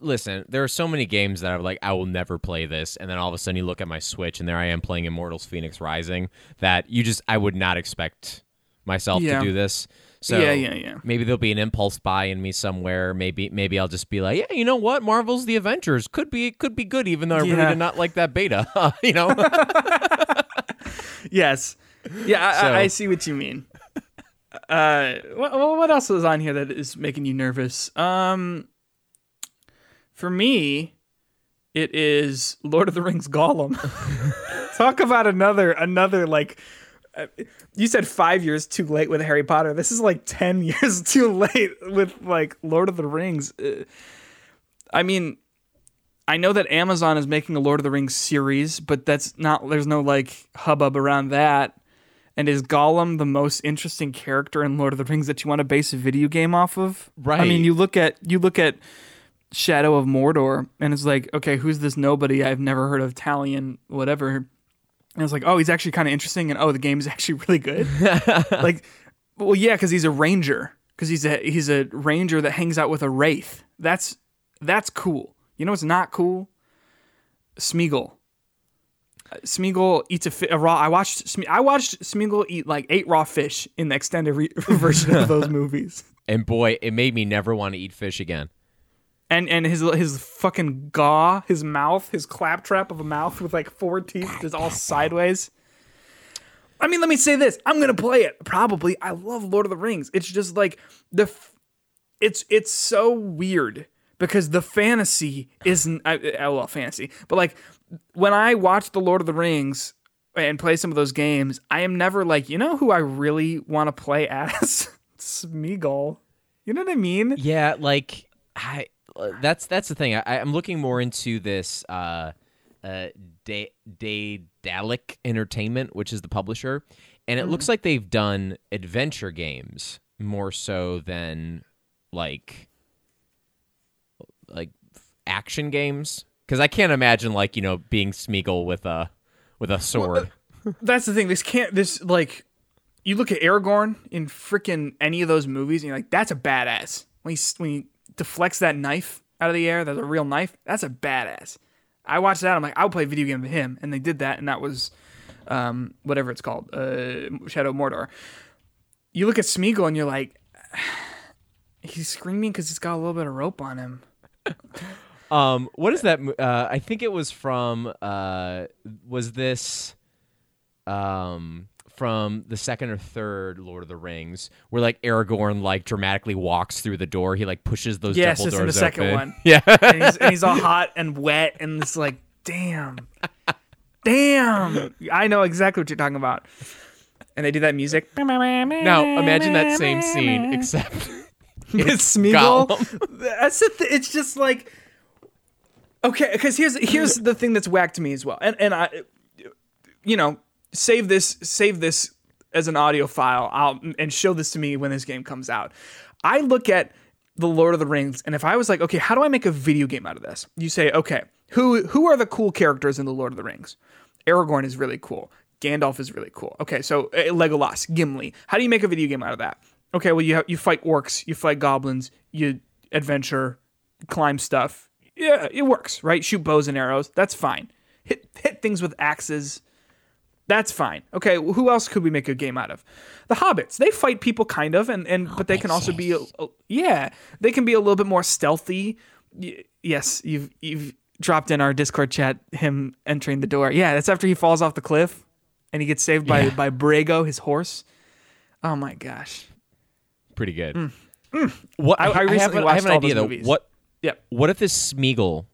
Listen, there are so many games that I'm like, I will never play this, and then all of a sudden you look at my Switch and there I am playing Immortals: Phoenix Rising. That you just, I would not expect myself Yeah. to do this. So Yeah, yeah, yeah. Maybe there'll be an impulse buy in me somewhere. Maybe, maybe I'll just be like, yeah, you know what, Marvel's The Avengers could be could be good, even though I really did not like that beta. <laughs> you know, Yes. Yeah, I, So- I, I see what you mean. Uh, what, what else is on here that is making you nervous? Um, for me, it is Lord of the Rings Gollum. <laughs> Talk about another another like. Uh, You said five years too late with Harry Potter. This is like ten <laughs> years too late with like Lord of the Rings. Uh, I mean, I know that Amazon is making a Lord of the Rings series, but that's not. There's no like hubbub around that. And is Gollum the most interesting character in Lord of the Rings that you want to base a video game off of? Right. I mean, you look at you look at Shadow of Mordor, and it's like, okay, who's this nobody? I've never heard of Talion, whatever. And it's like, oh, he's actually kind of interesting, and oh, the game is <laughs> actually really good. <laughs> like, well, yeah, because he's a ranger, because he's a he's a ranger that hangs out with a wraith. That's that's cool. You know what's not cool? Smeagol. Uh, Smeagol eats a, fi- a raw. I watched Sme- I watched Smeagol eat like eight raw fish in the extended re- <laughs> version of those movies. And boy, it made me never want to eat fish again. And and his his fucking gaw, his mouth, his claptrap of a mouth with like four teeth, just all sideways. I mean, let me say this: I'm gonna play it probably. I love Lord of the Rings. It's just like the, f- it's it's so weird because the fantasy isn't. I, I love fantasy, but like when I watch the Lord of the Rings and play some of those games, I am never like, you know, who I really want to play <laughs> as Smeagol. You know what I mean? Yeah, like I that's that's the thing. I, I'm looking more into this uh uh Daedalic Entertainment, which is the publisher, and it looks like they've done adventure games more so than like like action games because I can't imagine like you know being Smeagol with a with a sword. That's the thing. This can't. This like, you look at Aragorn in freaking any of those movies, and you're like, that's a badass. When he when he deflects that knife out of the air, that's a real knife. That's a badass. I watched that. I'm like, I'll play a video game with him, and they did that, and that was, um, whatever it's called, uh, Shadow Mordor. You look at Smeagol, and you're like, <sighs> he's screaming because he's got a little bit of rope on him. <laughs> Um, what is that? Uh, I think it was from. Uh, was this, um, from the second or third Lord of the Rings, where like Aragorn like dramatically walks through the door. He like pushes those Yes, double doors in the second open. one. <laughs> Yeah. and he's, and he's all hot and wet, and it's like, damn, damn. I know exactly what you're talking about. And they do that music. now imagine that same scene, <laughs> except it's Smeagol. That's the th- it's just like okay, because here's here's the thing that's whacked me as well, and and I, you know, save this save this as an audio file. I'll and show this to me when this game comes out. I look at the Lord of the Rings, and if I was like, okay, how do I make a video game out of this? You say, okay, who who are the cool characters in the Lord of the Rings? Aragorn is really cool. Gandalf is really cool. Okay, so uh, Legolas, Gimli. How do you make a video game out of that? Okay, well you have, you fight orcs, you fight goblins, you adventure, climb stuff. Yeah, it works, right? Shoot bows and arrows. That's fine. Hit hit things with axes. That's fine. Okay, well, who else could we make a game out of? The hobbits. They fight people kind of, and, and but they can also be, a, a- yeah, they can be a little bit more stealthy. Y- yes, you've you've dropped in our Discord chat him entering the door. Yeah, that's after he falls off the cliff, and he gets saved by Yeah. by Brego, his horse. Oh my gosh. pretty good. Mm. Mm. What I- I have, recently an- I watched have an all idea those though. movies. What Yep. what if this Smeagol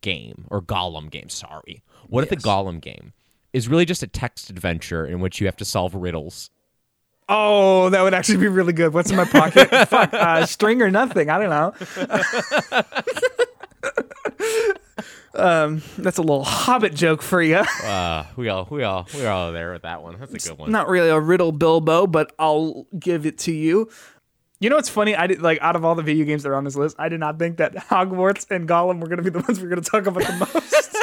game or Gollum game? Sorry, what if the Yes. Gollum game is really just a text adventure in which you have to solve riddles? Oh, that would actually be really good. What's in my pocket? <laughs> Fuck, uh, string or nothing. I don't know. <laughs> um, that's a little Hobbit joke for you. Uh, we all we all we're all there with that one. That's a good one. Not really a riddle, Bilbo, but I'll give it to you. You know what's funny? I did like out of all the video games that are on this list, I did not think that <laughs> Hogwarts and Gollum were going to be the <laughs> ones we're going to talk about the most. <laughs>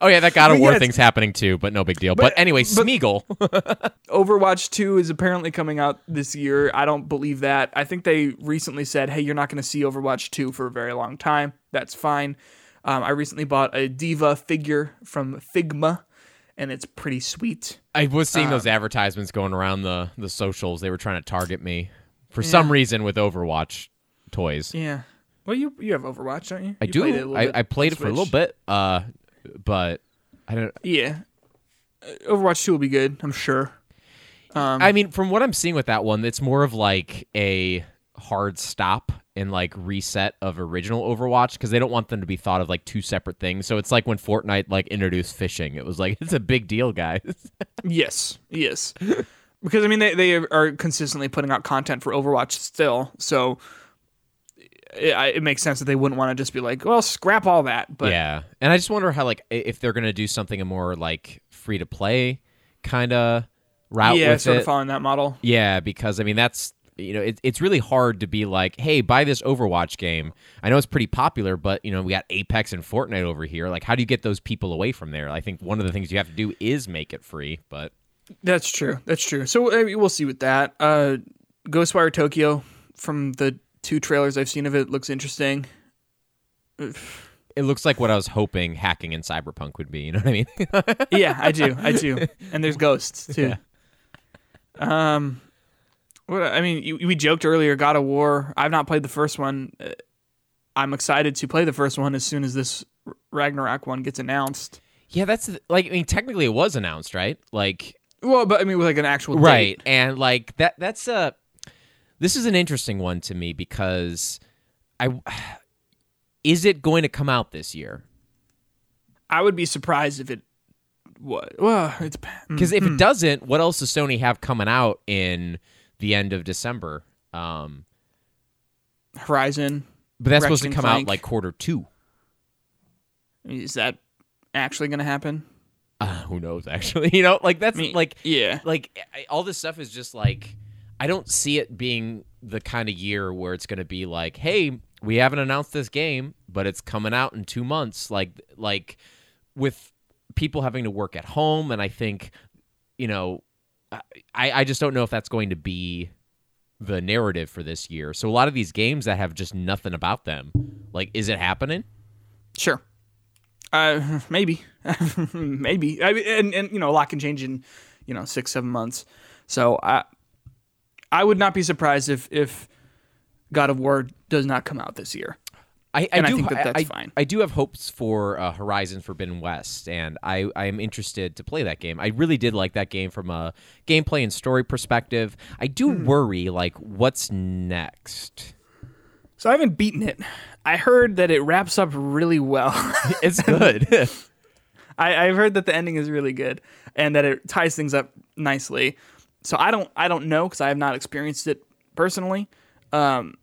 Oh yeah, that God of War yeah, thing's happening too, but no big deal. But, anyway, Smeagol. Overwatch 2 is apparently coming out this year. I don't believe that. I think they recently said, hey, you're not going to see Overwatch 2 for a very long time. That's fine. Um, I recently bought a D.Va figure from Figma, and it's pretty sweet. I was seeing Uh, those advertisements going around the the socials. They were trying to target me for some reason with Overwatch toys. Yeah. Well, you you have Overwatch, don't you? I You do. played it a I, bit I played on it for a little bit, uh, but I don't. Yeah. Uh, Overwatch 2 will be good, I'm sure. Um, I mean, from what I'm seeing with that one, it's more of like a hard stop and like reset of original Overwatch because they don't want them to be thought of like two separate things. So it's like when Fortnite like introduced fishing, it was like <laughs> it's a big deal, guys. <laughs> Yes, yes. Because I mean, they they are consistently putting out content for Overwatch still, so it, I- it makes sense that they wouldn't want to just be like, well, scrap all that. But yeah, and I just wonder how like if they're gonna do something a more like free to play kind of route yeah, sort it. of following that model. Yeah, because I mean that's you know it, it's really hard to be like, hey, buy this Overwatch game. I know it's pretty popular, but you know we got Apex and Fortnite over here. Like, how do you get those people away from there? I think one of the things you have to do is make it free. But That's true. That's true. So I mean, we'll see with that. Uh, Ghostwire Tokyo from the two trailers I've seen of it looks interesting. It looks like what I was hoping hacking in Cyberpunk would be. You know what I mean? <laughs> yeah, I do. I do. And there's ghosts too. Um, what I mean, you- we joked earlier. God of War. I've not played the first one. Uh, I'm excited to play the first one as soon as this Ragnarok one gets announced. yeah, that's like I mean, technically it was announced, right? Like Well, but I mean, with like an actual right, date. and like that. That's a. This is an interesting one to me because I. <sighs> Is it going to come out this year? I would be surprised if it. What? Well, it's Because if it doesn't, what else does Sony have coming out in the end of December? Um, Horizon. but that's supposed to come and out like quarter two. Is that actually going to happen? Uh, who knows? Actually, <laughs> you know, like that's I mean, like yeah. like I- all this stuff is just like I don't see it being the kind of year where it's going to be like, hey, we haven't announced this game, but it's coming out in two months. Like like with people having to work at home, and I think you know, I I just don't know if that's going to be the narrative for this year. So a lot of these games that have just nothing about them, like, is it happening? Sure. Uh, maybe, <laughs> maybe. I mean, and and you know, a lot can change in, you know, six seven months. So I, I would not be surprised if if God of War does not come out this year. I, I And I do think that that's I, fine. I do have hopes for uh, Horizon Forbidden West, and I I am interested to play that game. I really did like that game from a gameplay and story perspective. I do Hmm. worry like what's next. So I haven't beaten it. I heard that it wraps up really well. <laughs> It's <laughs> good. <laughs> I, I've heard that the ending is really good and that it ties things up nicely. So I don't I don't know because I have not experienced it personally. Um,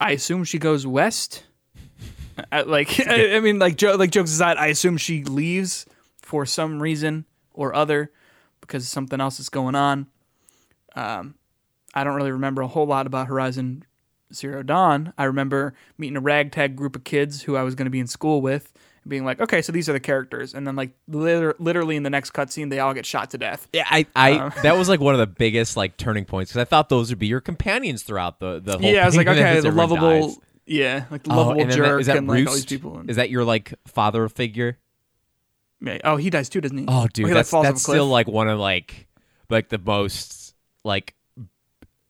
I assume she goes west. I, like I, I mean, like jo- like jokes aside, I assume she leaves for some reason or other because something else is going on. Um, I don't really remember a whole lot about Horizon Zero Dawn. I remember meeting a ragtag group of kids who I was going to be in school with and being like, okay, so these are the characters. And then, like, liter- literally in the next cutscene, they all get shot to death. yeah, I, I Um, that was like one of the biggest like turning points because I thought those would be your companions throughout the the whole. Yeah, I was like, <laughs> okay, the lovable, dies. yeah, like the Oh, lovable and then that- jerk is that and like all these people. And, Is that your like father figure? oh, he dies too, doesn't he? Oh, dude, he, like, that's falls off that's still like one of like like the most like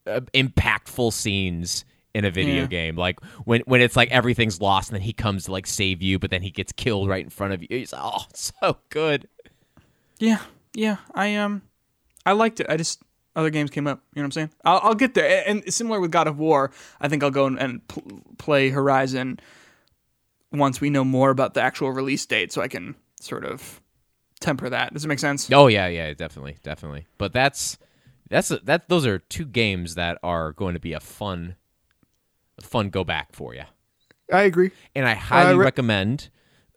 uh, impactful scenes in a video Yeah. game. Like when when it's like everything's lost and then he comes to like save you, but then he gets killed right in front of you. It's oh, so good. Yeah, yeah. I um, I liked it. I just other games came up. You know what I'm saying? I'll, I'll get there. And similar with God of War, I think I'll go and, and pl- play Horizon once we know more about the actual release date, so I can sort of temper that. Does it make sense? Oh yeah, yeah, definitely, definitely. But that's that's a, that. Those are two games that are going to be a fun, fun go back for you. I agree. and I highly re- recommend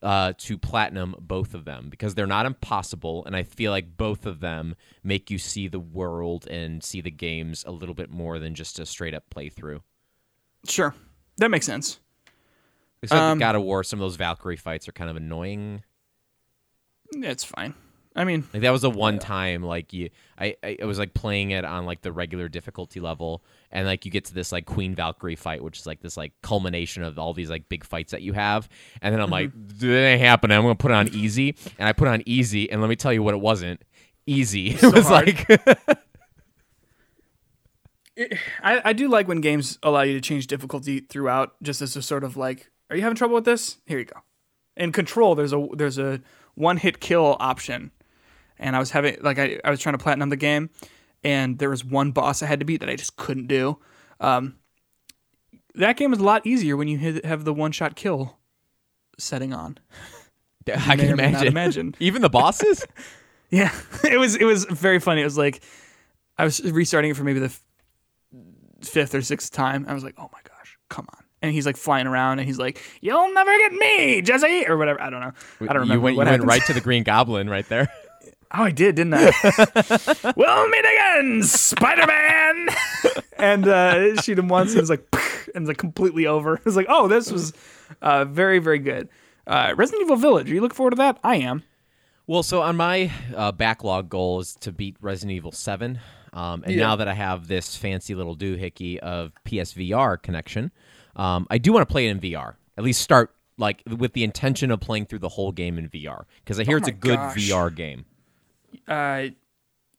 uh, to platinum both of them because they're not impossible, and I feel like both of them make you see the world and see the games a little bit more than just a straight up playthrough. Sure, that makes sense. Except Um, um, God of War, some of those Valkyrie fights are kind of annoying. It's fine. I mean, Like that was a one time like you, I, I, was like playing it on like the regular difficulty level, and like you get to this like Queen Valkyrie fight, which is like this like culmination of all these like big fights that you have, and then I'm like, Mm-hmm. it ain't happening. I'm gonna put it on easy, and I put it on easy, and let me tell you what it wasn't easy. <laughs> It was hard. like <laughs> I, I do like when games allow you to change difficulty throughout, just as a sort of like, are you having trouble with this? Here you go. In Control, there's a there's a one hit kill option, and I was having like I, I was trying to platinum the game, and there was one boss I had to beat that I just couldn't do. Um, that game is a lot easier when you hit, have the one shot kill setting on. <laughs> I can or may not imagine. imagine. <laughs> Even the bosses. <laughs> Yeah, it was it was very funny. It was like I was restarting it for maybe the f- fifth or sixth time. I was like, oh my gosh, come on! And he's like flying around, and he's like, "You'll never get me, Jesse," or whatever. I don't know. I don't remember You went, what you went right to the Green Goblin right there. Oh, I did, didn't I? <laughs> we'll meet again, Spider Man. <laughs> and uh, shoot him once, and it's like, and it's like completely over. <laughs> It's like, oh, this was uh, very, very good. Uh, Resident Evil Village. Are you looking forward to that? I am. Well, so on my uh, backlog goal is to beat Resident Evil Seven. Um, and Yeah. now that I have this fancy little doohickey of PSVR connection, um, I do want to play it in VR. At least start like with the intention of playing through the whole game in VR because I hear Oh it's a good gosh. VR game. Uh,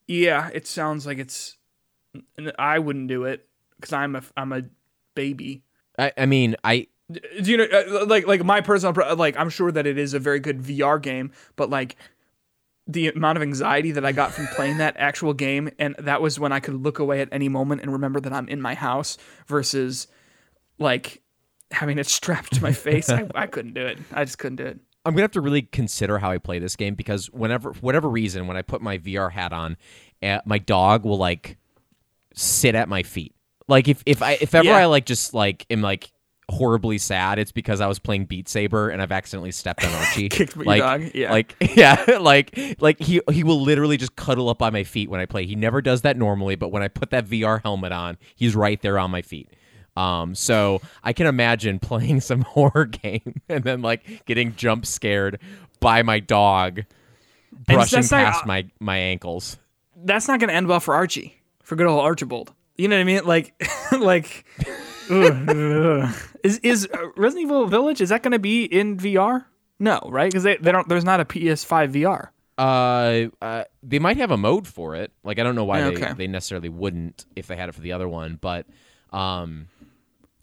yeah, it sounds like it's. I wouldn't do it because I'm a I'm a baby. I, I mean, I Do you know, uh, like like my personal like I'm sure that it is a very good VR game, but like the amount of anxiety that I got from playing that actual game, and that was when I could look away at any moment and remember that I'm in my house versus like having it <laughs> strapped to my face. I, I couldn't do it. I just couldn't do it. I'm gonna have to really consider how I play this game because whenever, for whatever reason, when I put my VR hat on, uh, my dog will like sit at my feet. Like if if I if ever Yeah. I like just like am like horribly sad, it's because I was playing Beat Saber and I've accidentally stepped on <laughs> Archie. Kicked your like, dog? Yeah. Like <laughs> yeah, like like he he will literally just cuddle up by my feet when I play. He never does that normally, but when I put that VR helmet on, he's right there on my feet. Um, so I can imagine <laughs> playing some <laughs> horror game and then like getting jump scared by my dog brushing that's not- past my my ankles. That's not going to end well for Archie, for good old Archibald. You know what I mean? Like, <laughs> like, is is uh, Resident Evil Village? Is that going to be in VR? No, right? Because they, they don't. There's not a PS5 VR. Uh, uh, they might have a mode for it. Like I don't know why Yeah, they, okay. they necessarily wouldn't if they had it for the other one, but um,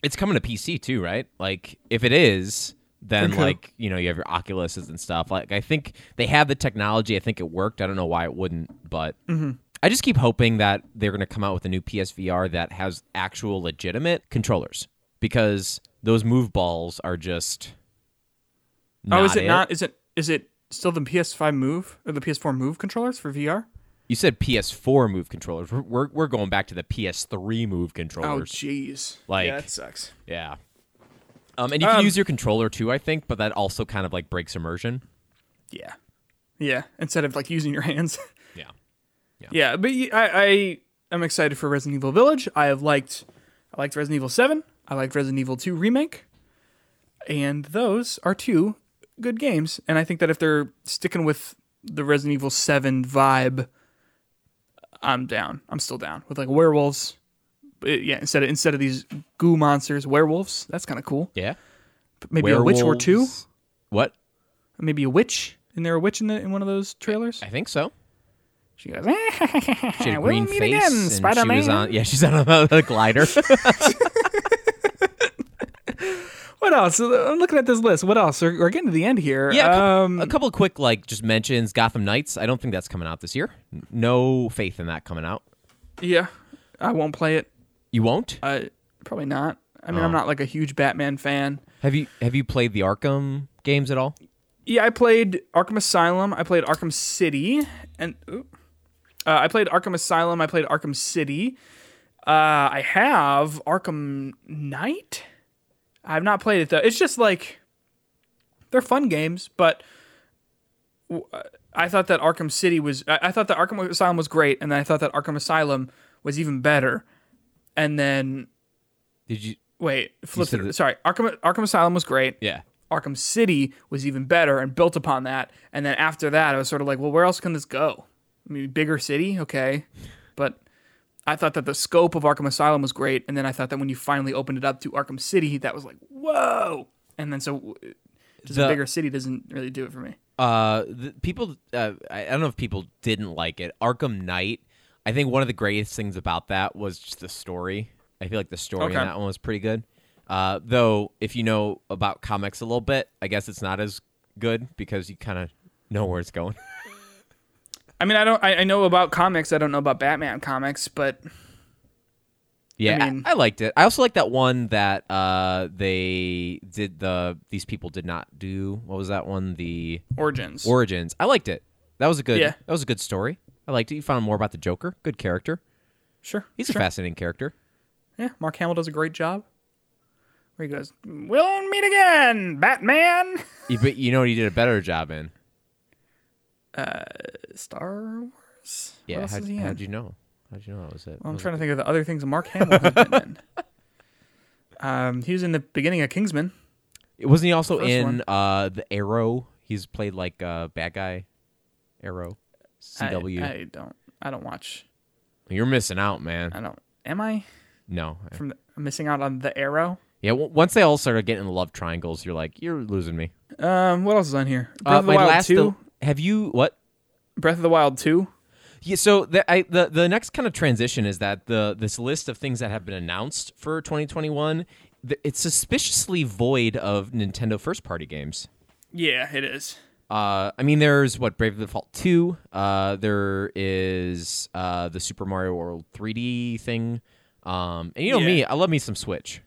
it's coming to PC too, right? Like if it is, then Okay. like you know you have your Oculuses and stuff. Like I think they have the technology. I think it worked. I don't know why it wouldn't, but Mm-hmm. I just keep hoping that they're going to come out with a new PSVR that has actual legitimate controllers because those move balls are just. oh, is it, it not? Is it is it still the PS5 Move or the PS4 Move controllers for VR? You said PS4 move controllers. We're, we're, we're going back to the PS3 move controllers. Oh, jeez. Like- yeah, that sucks. yeah. Um, and you can Um, use your controller too, I think, but that also kind of like breaks immersion. Yeah, yeah. Instead of like using your hands. <laughs> Yeah. Yeah, Yeah. but I, I am excited for Resident Evil Village. I have liked I liked Resident Evil 7. I liked Resident Evil 2 remake. And those are two good games. And I think that if they're sticking with the Resident Evil 7 vibe, I'm down. I'm still down with like werewolves. But yeah, instead of instead of these goo monsters, werewolves. That's kind of cool. Yeah. Maybe a witch or two. What? Maybe a witch. Isn't there a witch in the in one of those trailers? I think so. She goes, <laughs> She had a We'll green face again, and she Spider-Man. was on. Yeah, she's on a, <laughs> a glider. <laughs> What else? Uh, I'm looking at this list. What else? We're, we're getting to the end here. yeah, a cou- Um, a couple of quick like just mentions. Gotham Knights. I don't think that's coming out this year. No faith in that coming out. yeah. I won't play it. You won't? Uh, probably not. I mean, Oh. I'm not like a huge Batman fan. Have you have you played the Arkham games at all? Yeah, I played Arkham Asylum. I played Arkham City, and uh, I played Arkham Asylum. I played Arkham City. Uh, I have Arkham Knight. I've not played it though. It's just like they're fun games, but I thought that Arkham City was. I, I thought that Arkham Asylum was great, and then I thought that Arkham Asylum was even better. And then Did you? wait, flip it. that- Sorry, Arkham Arkham Asylum was great. Yeah. Arkham City was even better and built upon that. And then after that, I was sort of like, well, where else can this go? I mean, bigger city, okay, but I thought that the scope of Arkham Asylum was great, and then I thought that when you finally opened it up to Arkham City, that was like, whoa! And then so just The- a bigger city doesn't really do it for me. Uh, the people. Uh, I I don't know if people didn't like it. Arkham Knight. I think one of the greatest things about that was just the story. I feel like the story Okay. in that one was pretty good. Uh, though, if you know about comics a little bit, I guess it's not as good because you kind of know where it's going. <laughs> I mean, I don't, I, I know about comics. I don't know about Batman comics, but Yeah, I, mean- I liked it. I also like that one that uh they did the these people did not do. What was that one? The Origins. Origins. I liked it. That was a good. Yeah. That was a good story. I liked it. You found more about the Joker. Good character. sure, He's sure. a fascinating character. Yeah, Mark Hamill does a great job. Where he goes, "We'll meet again, Batman." You- But you know what he did a better job in? Star Wars. Yeah. How'd, is he in? how'd you know? How'd you know that was it? Well, I'm Was trying it- to think of the other things Mark Hamill has been in. <laughs> Um, he was in the beginning of Kingsman. Wasn't he also in uh the Arrow? He's played like uh bad guy. Arrow. CW. I, don't. I don't watch. You're missing out, man. I don't. Am I No. from the, missing out on the arrow? Yeah, w- once they all started getting the love triangles, you're like, you're losing me. Um, what else is on here? Breath Uh, my last. two. Have you what? Breath of the Wild two. Yeah, so the, I, the the next kind of transition is that the this list of things that have been announced for 2021, th- it's suspiciously void of Nintendo first party games. Yeah, it is. Uh, I mean, there's what Bravely Default two. Uh, there is uh, the Super Mario World 3D thing. Um, and you know Yeah. me, I love me some Switch,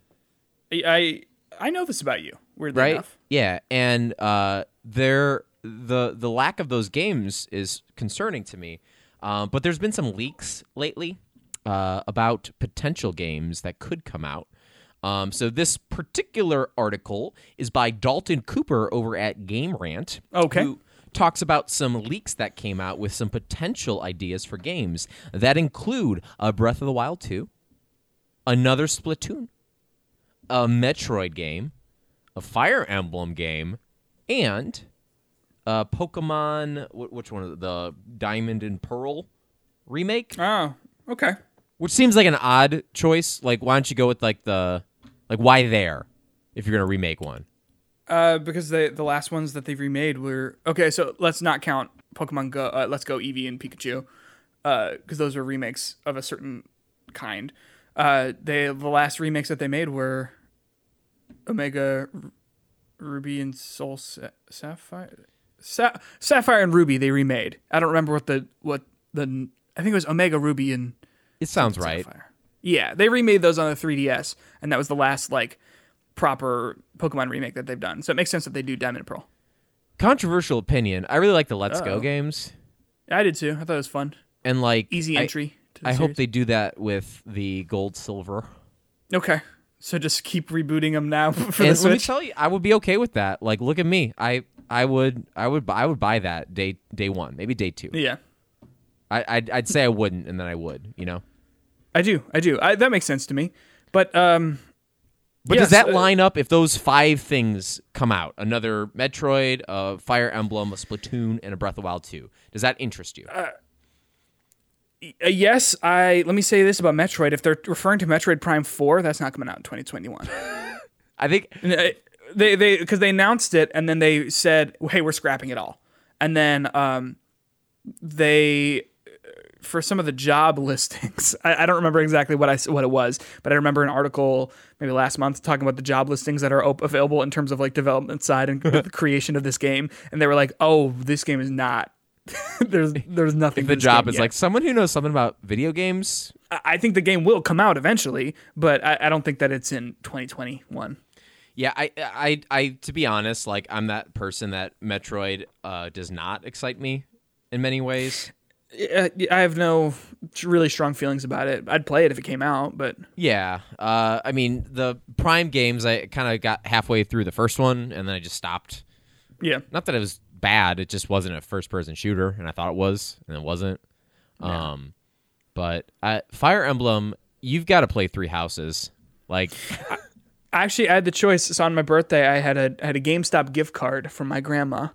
I I, know this about you. Weirdly right? enough. Yeah, and uh, there the the lack of those games is concerning to me. Um, but there's been some leaks lately uh, about potential games that could come out. Um, so this particular article is by Dalton Cooper over at Game Rant. Okay. Who talks about some leaks that came out with some potential ideas for games that include a Breath of the Wild 2, another Splatoon, a Metroid game, a Fire Emblem game, and a Pokemon. wh- Which one? The Diamond and Pearl remake, Oh, okay. which seems like an odd choice. Like, why don't you go with like the like why there if you're gonna remake one? Uh, because the the last ones that they've remade were okay. So let's not count Pokemon Go. Uh, let's go Eevee and Pikachu, because those are remakes of a certain kind. Uh, they the last remakes that they made were Omega, Ruby, and Soul Sa- Sapphire. Sa- Sapphire and Ruby they remade. I don't remember what the what the I think it was Omega Ruby and It sounds right. Sapphire. Yeah, they remade those on the 3DS, and that was the last like proper Pokemon remake that they've done. So it makes sense that they do Diamond and Pearl. Controversial opinion. I really like the Let's Go Uh-oh. games, I did too. I thought it was fun, and like easy I- entry. I, hope they do that with the Gold Silver. Okay, so just keep rebooting them now <laughs> for and the let me tell you, I would be okay with that. Like, look at me. I I would I would I would buy that day day one, maybe day two. yeah, I I'd, I'd say I wouldn't, and then I would. You know. I do. I do. I, that makes sense to me. But um, But Yes, does that uh, line up if those five things come out? Another Metroid, a Fire Emblem, a Splatoon, and a Breath of Wild 2. Does that interest you? uh, yes, I let me say this about Metroid. If they're referring to Metroid Prime Four, that's not coming out in 2021. <laughs> I think <laughs> uh, they they because they announced it and then they said, "Hey, we're scrapping it all." And then um, they for some of the job <laughs> listings, I, I don't remember exactly what I what it was, but I remember an article maybe last month talking about the job listings that are op- available in terms of like development side and the creation of this game, and they were like, "Oh, this game is not." <laughs> there's there's nothing. the job is yet." like someone who knows something about video games. I I think the game will come out eventually, but I, I don't think that it's in 2021. Yeah, I, I, I, to be honest, like I'm that person that Metroid uh, does not excite me in many ways. I have no really strong feelings about it. I'd play it if it came out, but Yeah, uh, I mean the Prime games, I kind of got halfway through the first one and then I just stopped. yeah, Not that it was bad, it just wasn't a first-person shooter, and I thought it was, and it wasn't. Um, but uh, Fire Emblem, you've got to play Three Houses. Like, actually, I had the choice. So on my birthday, I had a I had a GameStop gift card from my grandma,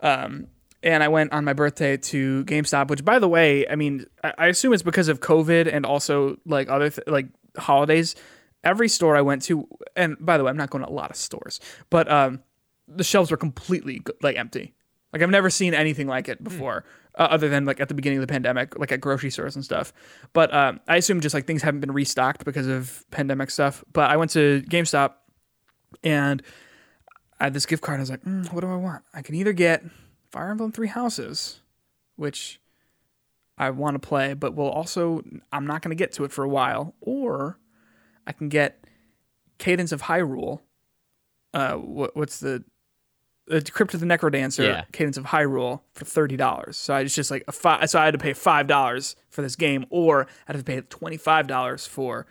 um, and I went on my birthday to GameStop. Which, by the way, I mean, I, I assume it's because of COVID and also like other th- like holidays. Every store I went to, and by the way, I'm not going to a lot of stores, but um, the shelves were completely like empty. Like I've never seen anything like it before, uh, other than like at the beginning of the pandemic, like at grocery stores and stuff. But um, I assume just like things haven't been restocked because of pandemic stuff. But I went to GameStop and I had this gift card. I was like, mm, what do I want? I can either get Fire Emblem Three Houses, which I want to play, but will also I'm not going to get to it for a while, or I can get Cadence of Hyrule. Uh, what, what's the uh, Crypt of the Necrodancer, Yeah. Cadence of Hyrule for thirty dollars. So I was just like a five. So I had to pay five dollars for this game, or I had to pay twenty five dollars for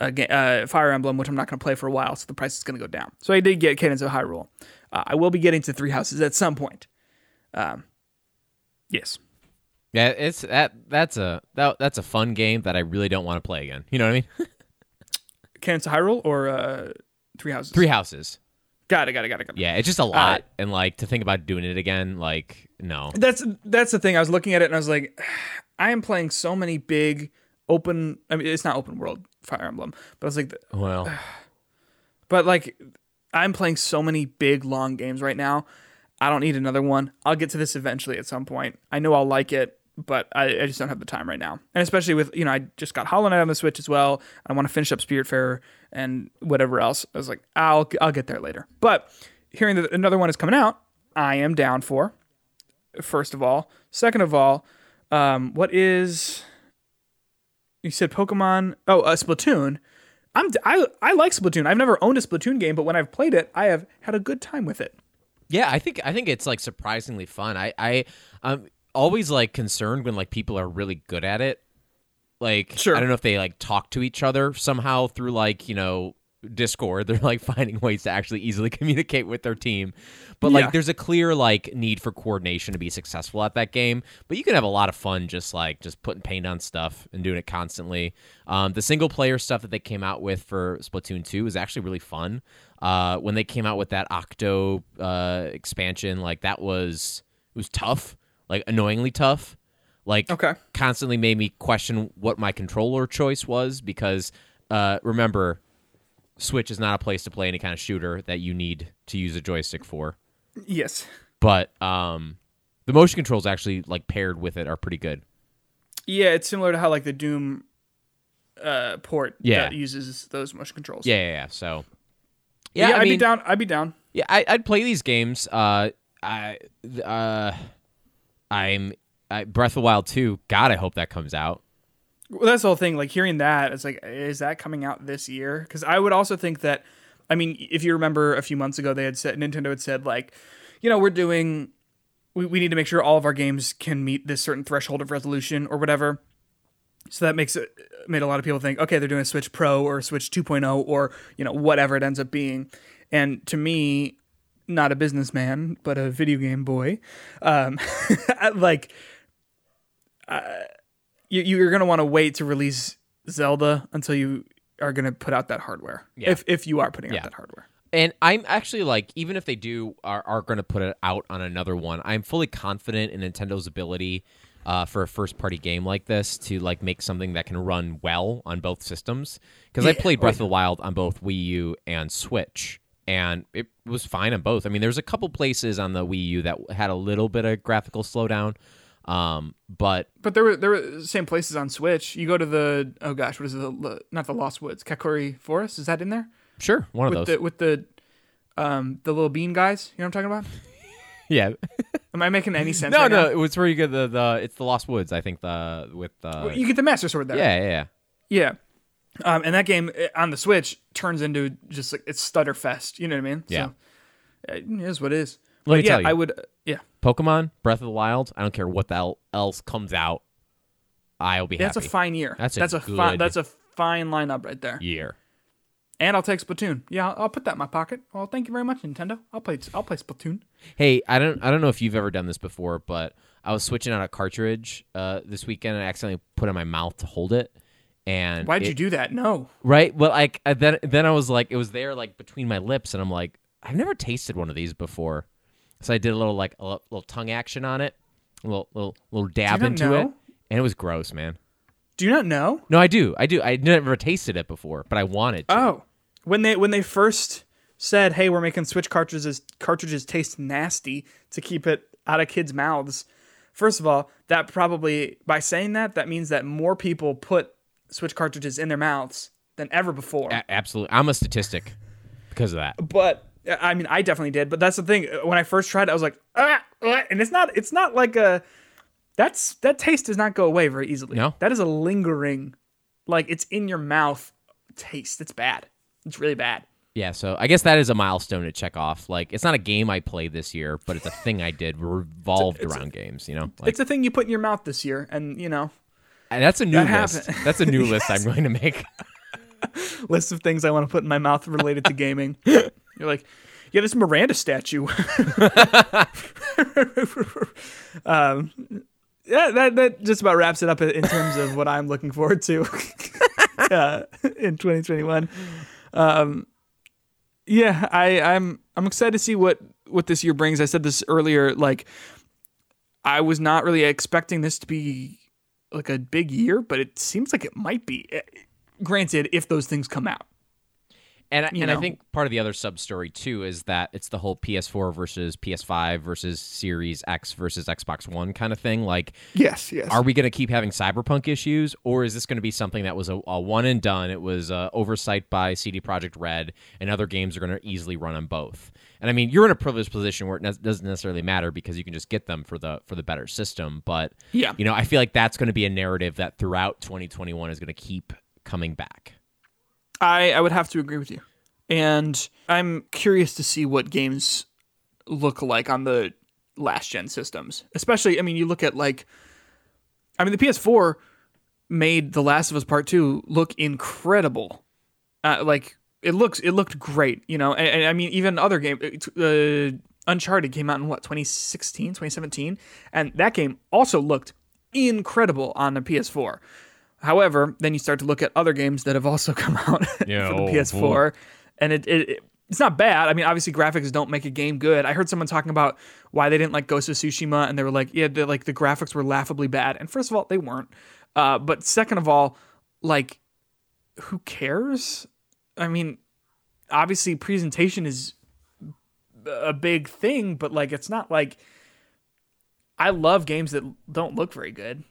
a ga- uh, Fire Emblem, which I'm not going to play for a while, so the price is going to go down. So I did get Cadence of Hyrule. Uh, I will be getting to Three Houses at some point. Um, yes. yeah, it's that that's a that, that's a fun game that I really don't want to play again. You know what I mean? <laughs> Cadence of Hyrule or uh, Three Houses? Three Houses. Got it. Got it. Got it. Got it. Yeah, it's just a uh, lot, and like to think about doing it again, like no. That's that's the thing. I was looking at it and I was like, <sighs> I am playing so many big open. I mean, it's not open world Fire Emblem, but I was like, Well, <sighs> but like, I'm playing so many big long games right now. I don't need another one. I'll get to this eventually at some point. I know I'll like it, but I, I just don't have the time right now. And especially with you know, I just got Hollow Knight on the Switch as well. I want to finish up Spiritfarer and whatever else. I was like, I'll I'll get there later. But hearing that another one is coming out, I am down for. First of all, second of all, um, what is you said Pokemon? Oh, uh, Splatoon. I'm I I like Splatoon. I've never owned a Splatoon game, but when I've played it, I have had a good time with it. yeah, I think I think it's like surprisingly fun. I I I'm always like concerned when like people are really good at it. Like Sure. I don't know if they like talk to each other somehow through like you know Discord. <laughs> They're like finding ways to actually easily <laughs> communicate with their team. But like Yeah. there's a clear like need for coordination to be successful at that game. But you can have a lot of fun just like just putting paint on stuff and doing it constantly. Um, the single player stuff that they came out with for Splatoon 2 is actually really fun. Uh, when they came out with that Octo uh, expansion, like that was it was tough, like annoyingly tough. Like Okay. constantly made me question what my controller choice was because uh, remember, Switch is not a place to play any kind of shooter that you need to use a joystick for. Yes. But um, the motion controls actually like paired with it are pretty good. Yeah, it's similar to how like the Doom uh, port Yeah. that uses those motion controls. Yeah, yeah, yeah. So yeah, yeah, I I'd mean, be down. I'd be down. Yeah, I, I'd play these games. Uh, I, uh, I'm I, Breath of Wild 2. God, I hope that comes out. Well, that's the whole thing. Like hearing that, it's like, is that coming out this year? Because I would also think that. I mean, if you remember a few months ago, they had said Nintendo had said like, you know, we're doing, we, we need to make sure all of our games can meet this certain threshold of resolution or whatever. So that makes it made a lot of people think, okay, they're doing a Switch Pro or Switch 2.0 or you know whatever it ends up being. And to me, not a businessman, but a video game boy, um, <laughs> like uh, you, you're gonna want to wait to release Zelda until you are gonna put out that hardware. Yeah. If if you are putting Yeah. out that hardware. And I'm actually like, even if they do are, are going to put it out on another one, I'm fully confident in Nintendo's ability uh, for a first party game like this to like make something that can run well on both systems. Because I played Oh, Breath of the Wild on both Wii U and Switch, and it was fine on both. I mean, there's a couple places on the Wii U that had a little bit of graphical slowdown, um, but But there were there were same places on Switch. You go to the oh gosh, what is it? The, not the Lost Woods, Kakuri Forest. Is that in there? sure, one of with those. the with the um the little bean guys. You know what I'm talking about? <laughs> yeah. Am I making any sense? no, right no, now? it was where you get the, the it's the Lost Woods. I think the with the You get the Master Sword there. yeah, yeah, yeah. Yeah. Um, and that game eh, on the Switch turns into just like it's stutter fest. You know what I mean? Yeah. So, eh, it is what it is. Let me yeah, tell you. I would. uh, Yeah. Pokemon Breath of the Wild. I don't care what the else comes out. I'll be happy. That's a fine year. That's a that's a fine. That's a fine lineup right there. year. And I'll take Splatoon. Yeah, I'll, I'll put that in my pocket. Well, thank you very much, Nintendo. I'll play. I'll play Splatoon. Hey, I don't I don't know if you've ever done this before, but I was switching out a cartridge uh, this weekend and I accidentally put it in my mouth to hold it. And Why'd it- you do that? No. Right. Well, like then then I was like, it was there like between my lips, and I'm like, I've never tasted one of these before. So I did a little like a little, tongue action on it, a little little little dab into know? it, and it was gross, man. Do you not know? No, I do, I do. I never tasted it before, but I wanted. To. Oh, when they when they first said, "Hey, we're making Switch cartridges cartridges taste nasty to keep it out of kids' mouths." First of all, that probably by saying that that means that more people put Switch cartridges in their mouths than ever before. A- absolutely, I'm a statistic because of that. but I mean, I definitely did. But that's the thing. When I first tried it, I was like, ah, ah," and it's not. It's not like a. That's that taste does not go away very easily. No? that is a lingering, like it's in your mouth taste. It's bad. It's really bad. Yeah, so I guess that is a milestone to check off. Like, it's not a game I played this year, but it's a thing I did revolved it's a- around games. You know, like it's a thing you put in your mouth this year, and you know, and that's a new that list. That's a new <laughs> list I'm going to make. <laughs> list of things I want to put in my mouth related to gaming. <laughs> You're like, yeah, this Miranda statue. <laughs> um, yeah, that that just about wraps it up in terms of what I'm looking forward to <laughs> uh, in 2021. Um, yeah, I I'm I'm excited to see what what this year brings. I said this earlier, like I was not really expecting this to be like a big year, but it seems like it might be. Eh, Granted, if those things come out. And, You and I think part of the other sub story too is that it's the whole PS4 versus PS5 versus Series X versus Xbox One kind of thing. Like, Yes, yes. are we going to keep having cyberpunk issues, or is this going to be something that was a, a one and done? It was uh, oversight by CD Projekt Red, and other games are going to easily run on both. And I mean, you're in a privileged position where it ne- doesn't necessarily matter because you can just get them for the for the better system. But Yeah. you know, I feel like that's going to be a narrative that throughout 2021 is going to keep coming back. I, I would have to agree with you. And I'm curious to see what games look like on the last gen systems. Especially, I mean, you look at like, I mean, the PS4 made The Last of Us Part 2 look incredible. Uh, like, it looks, it looked great, you know? And, and I mean, even other game, uh, Uncharted came out in what, 2016, 2017? And that game also looked incredible on the PS4. However, then you start to look at other games that have also <laughs> come out <laughs> Yeah, for the oh, PS4, and it, it, it it's not bad. I mean, obviously graphics don't make a game good. I heard someone talking about why they didn't like Ghost of Tsushima, and they were like, yeah, the, like the graphics were laughably bad. And first of all, they weren't. Uh, but second of all, like, who cares? I mean, obviously presentation is a big thing, but like, it's not like I love games that don't look very good.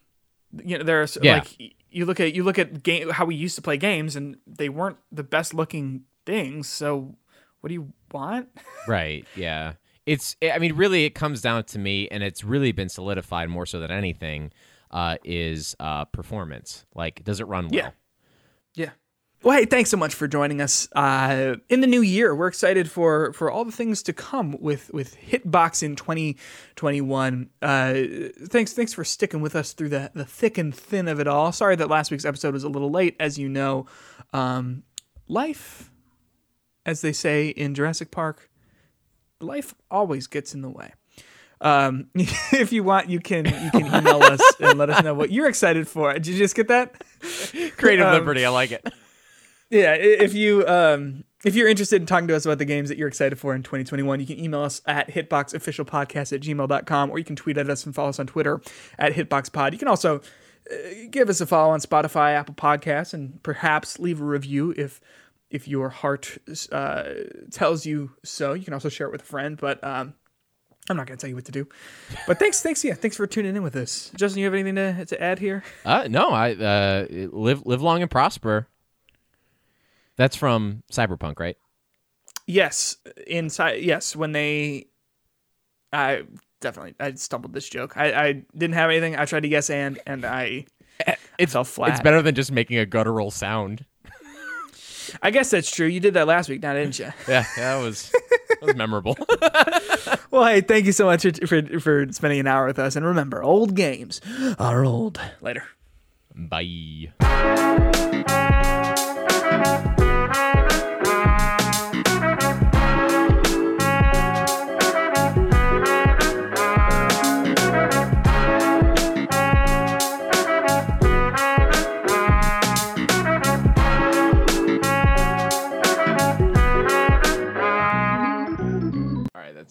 You know, there's Yeah. like you look at you look at game how we used to play games, and they weren't the best looking things. So, what do you want? <laughs> Right. Yeah. It's. I mean, really, it comes down to me, and it's really been solidified more so than anything. Uh, is uh, performance like? Does it run well? Yeah. Yeah. Well, hey, thanks so much for joining us uh, in the new year. We're excited for for all the things to come with with Hitbox in 2021. Uh, thanks thanks for sticking with us through the the thick and thin of it all. Sorry that last week's episode was a little late, as you know. Um, life, as they say in Jurassic Park, life always gets in the way. Um, <laughs> if you want, you can you can email us and let us know what you're excited for. Did you just get that? Creative Um, liberty. I like it. Yeah, if you um if you're interested in talking to us about the games that you're excited for in 2021, you can email us at hitboxofficialpodcast at gmail.com or you can tweet at us and follow us on Twitter at hitboxpod. You can also uh, give us a follow on Spotify, Apple Podcasts, and perhaps leave a review if if your heart uh, tells you so. You can also share it with a friend, but um, I'm not going to tell you what to do. But thanks, thanks, yeah, thanks for tuning in with us. Justin, you have anything to, to add here? Uh, no, I uh, live live long and prosper. That's from Cyberpunk, right? Yes, inside. Yes, when they, I definitely I stumbled this joke. I, I didn't have anything. I tried to guess and and I eh, it's fell flat. It's better than just making a guttural sound. I guess that's true. You did that last week, now didn't you? <laughs> Yeah, that was that was memorable. <laughs> <laughs> well, hey, thank you so much for, for for spending an hour with us. And remember, old games are old. Later. Bye.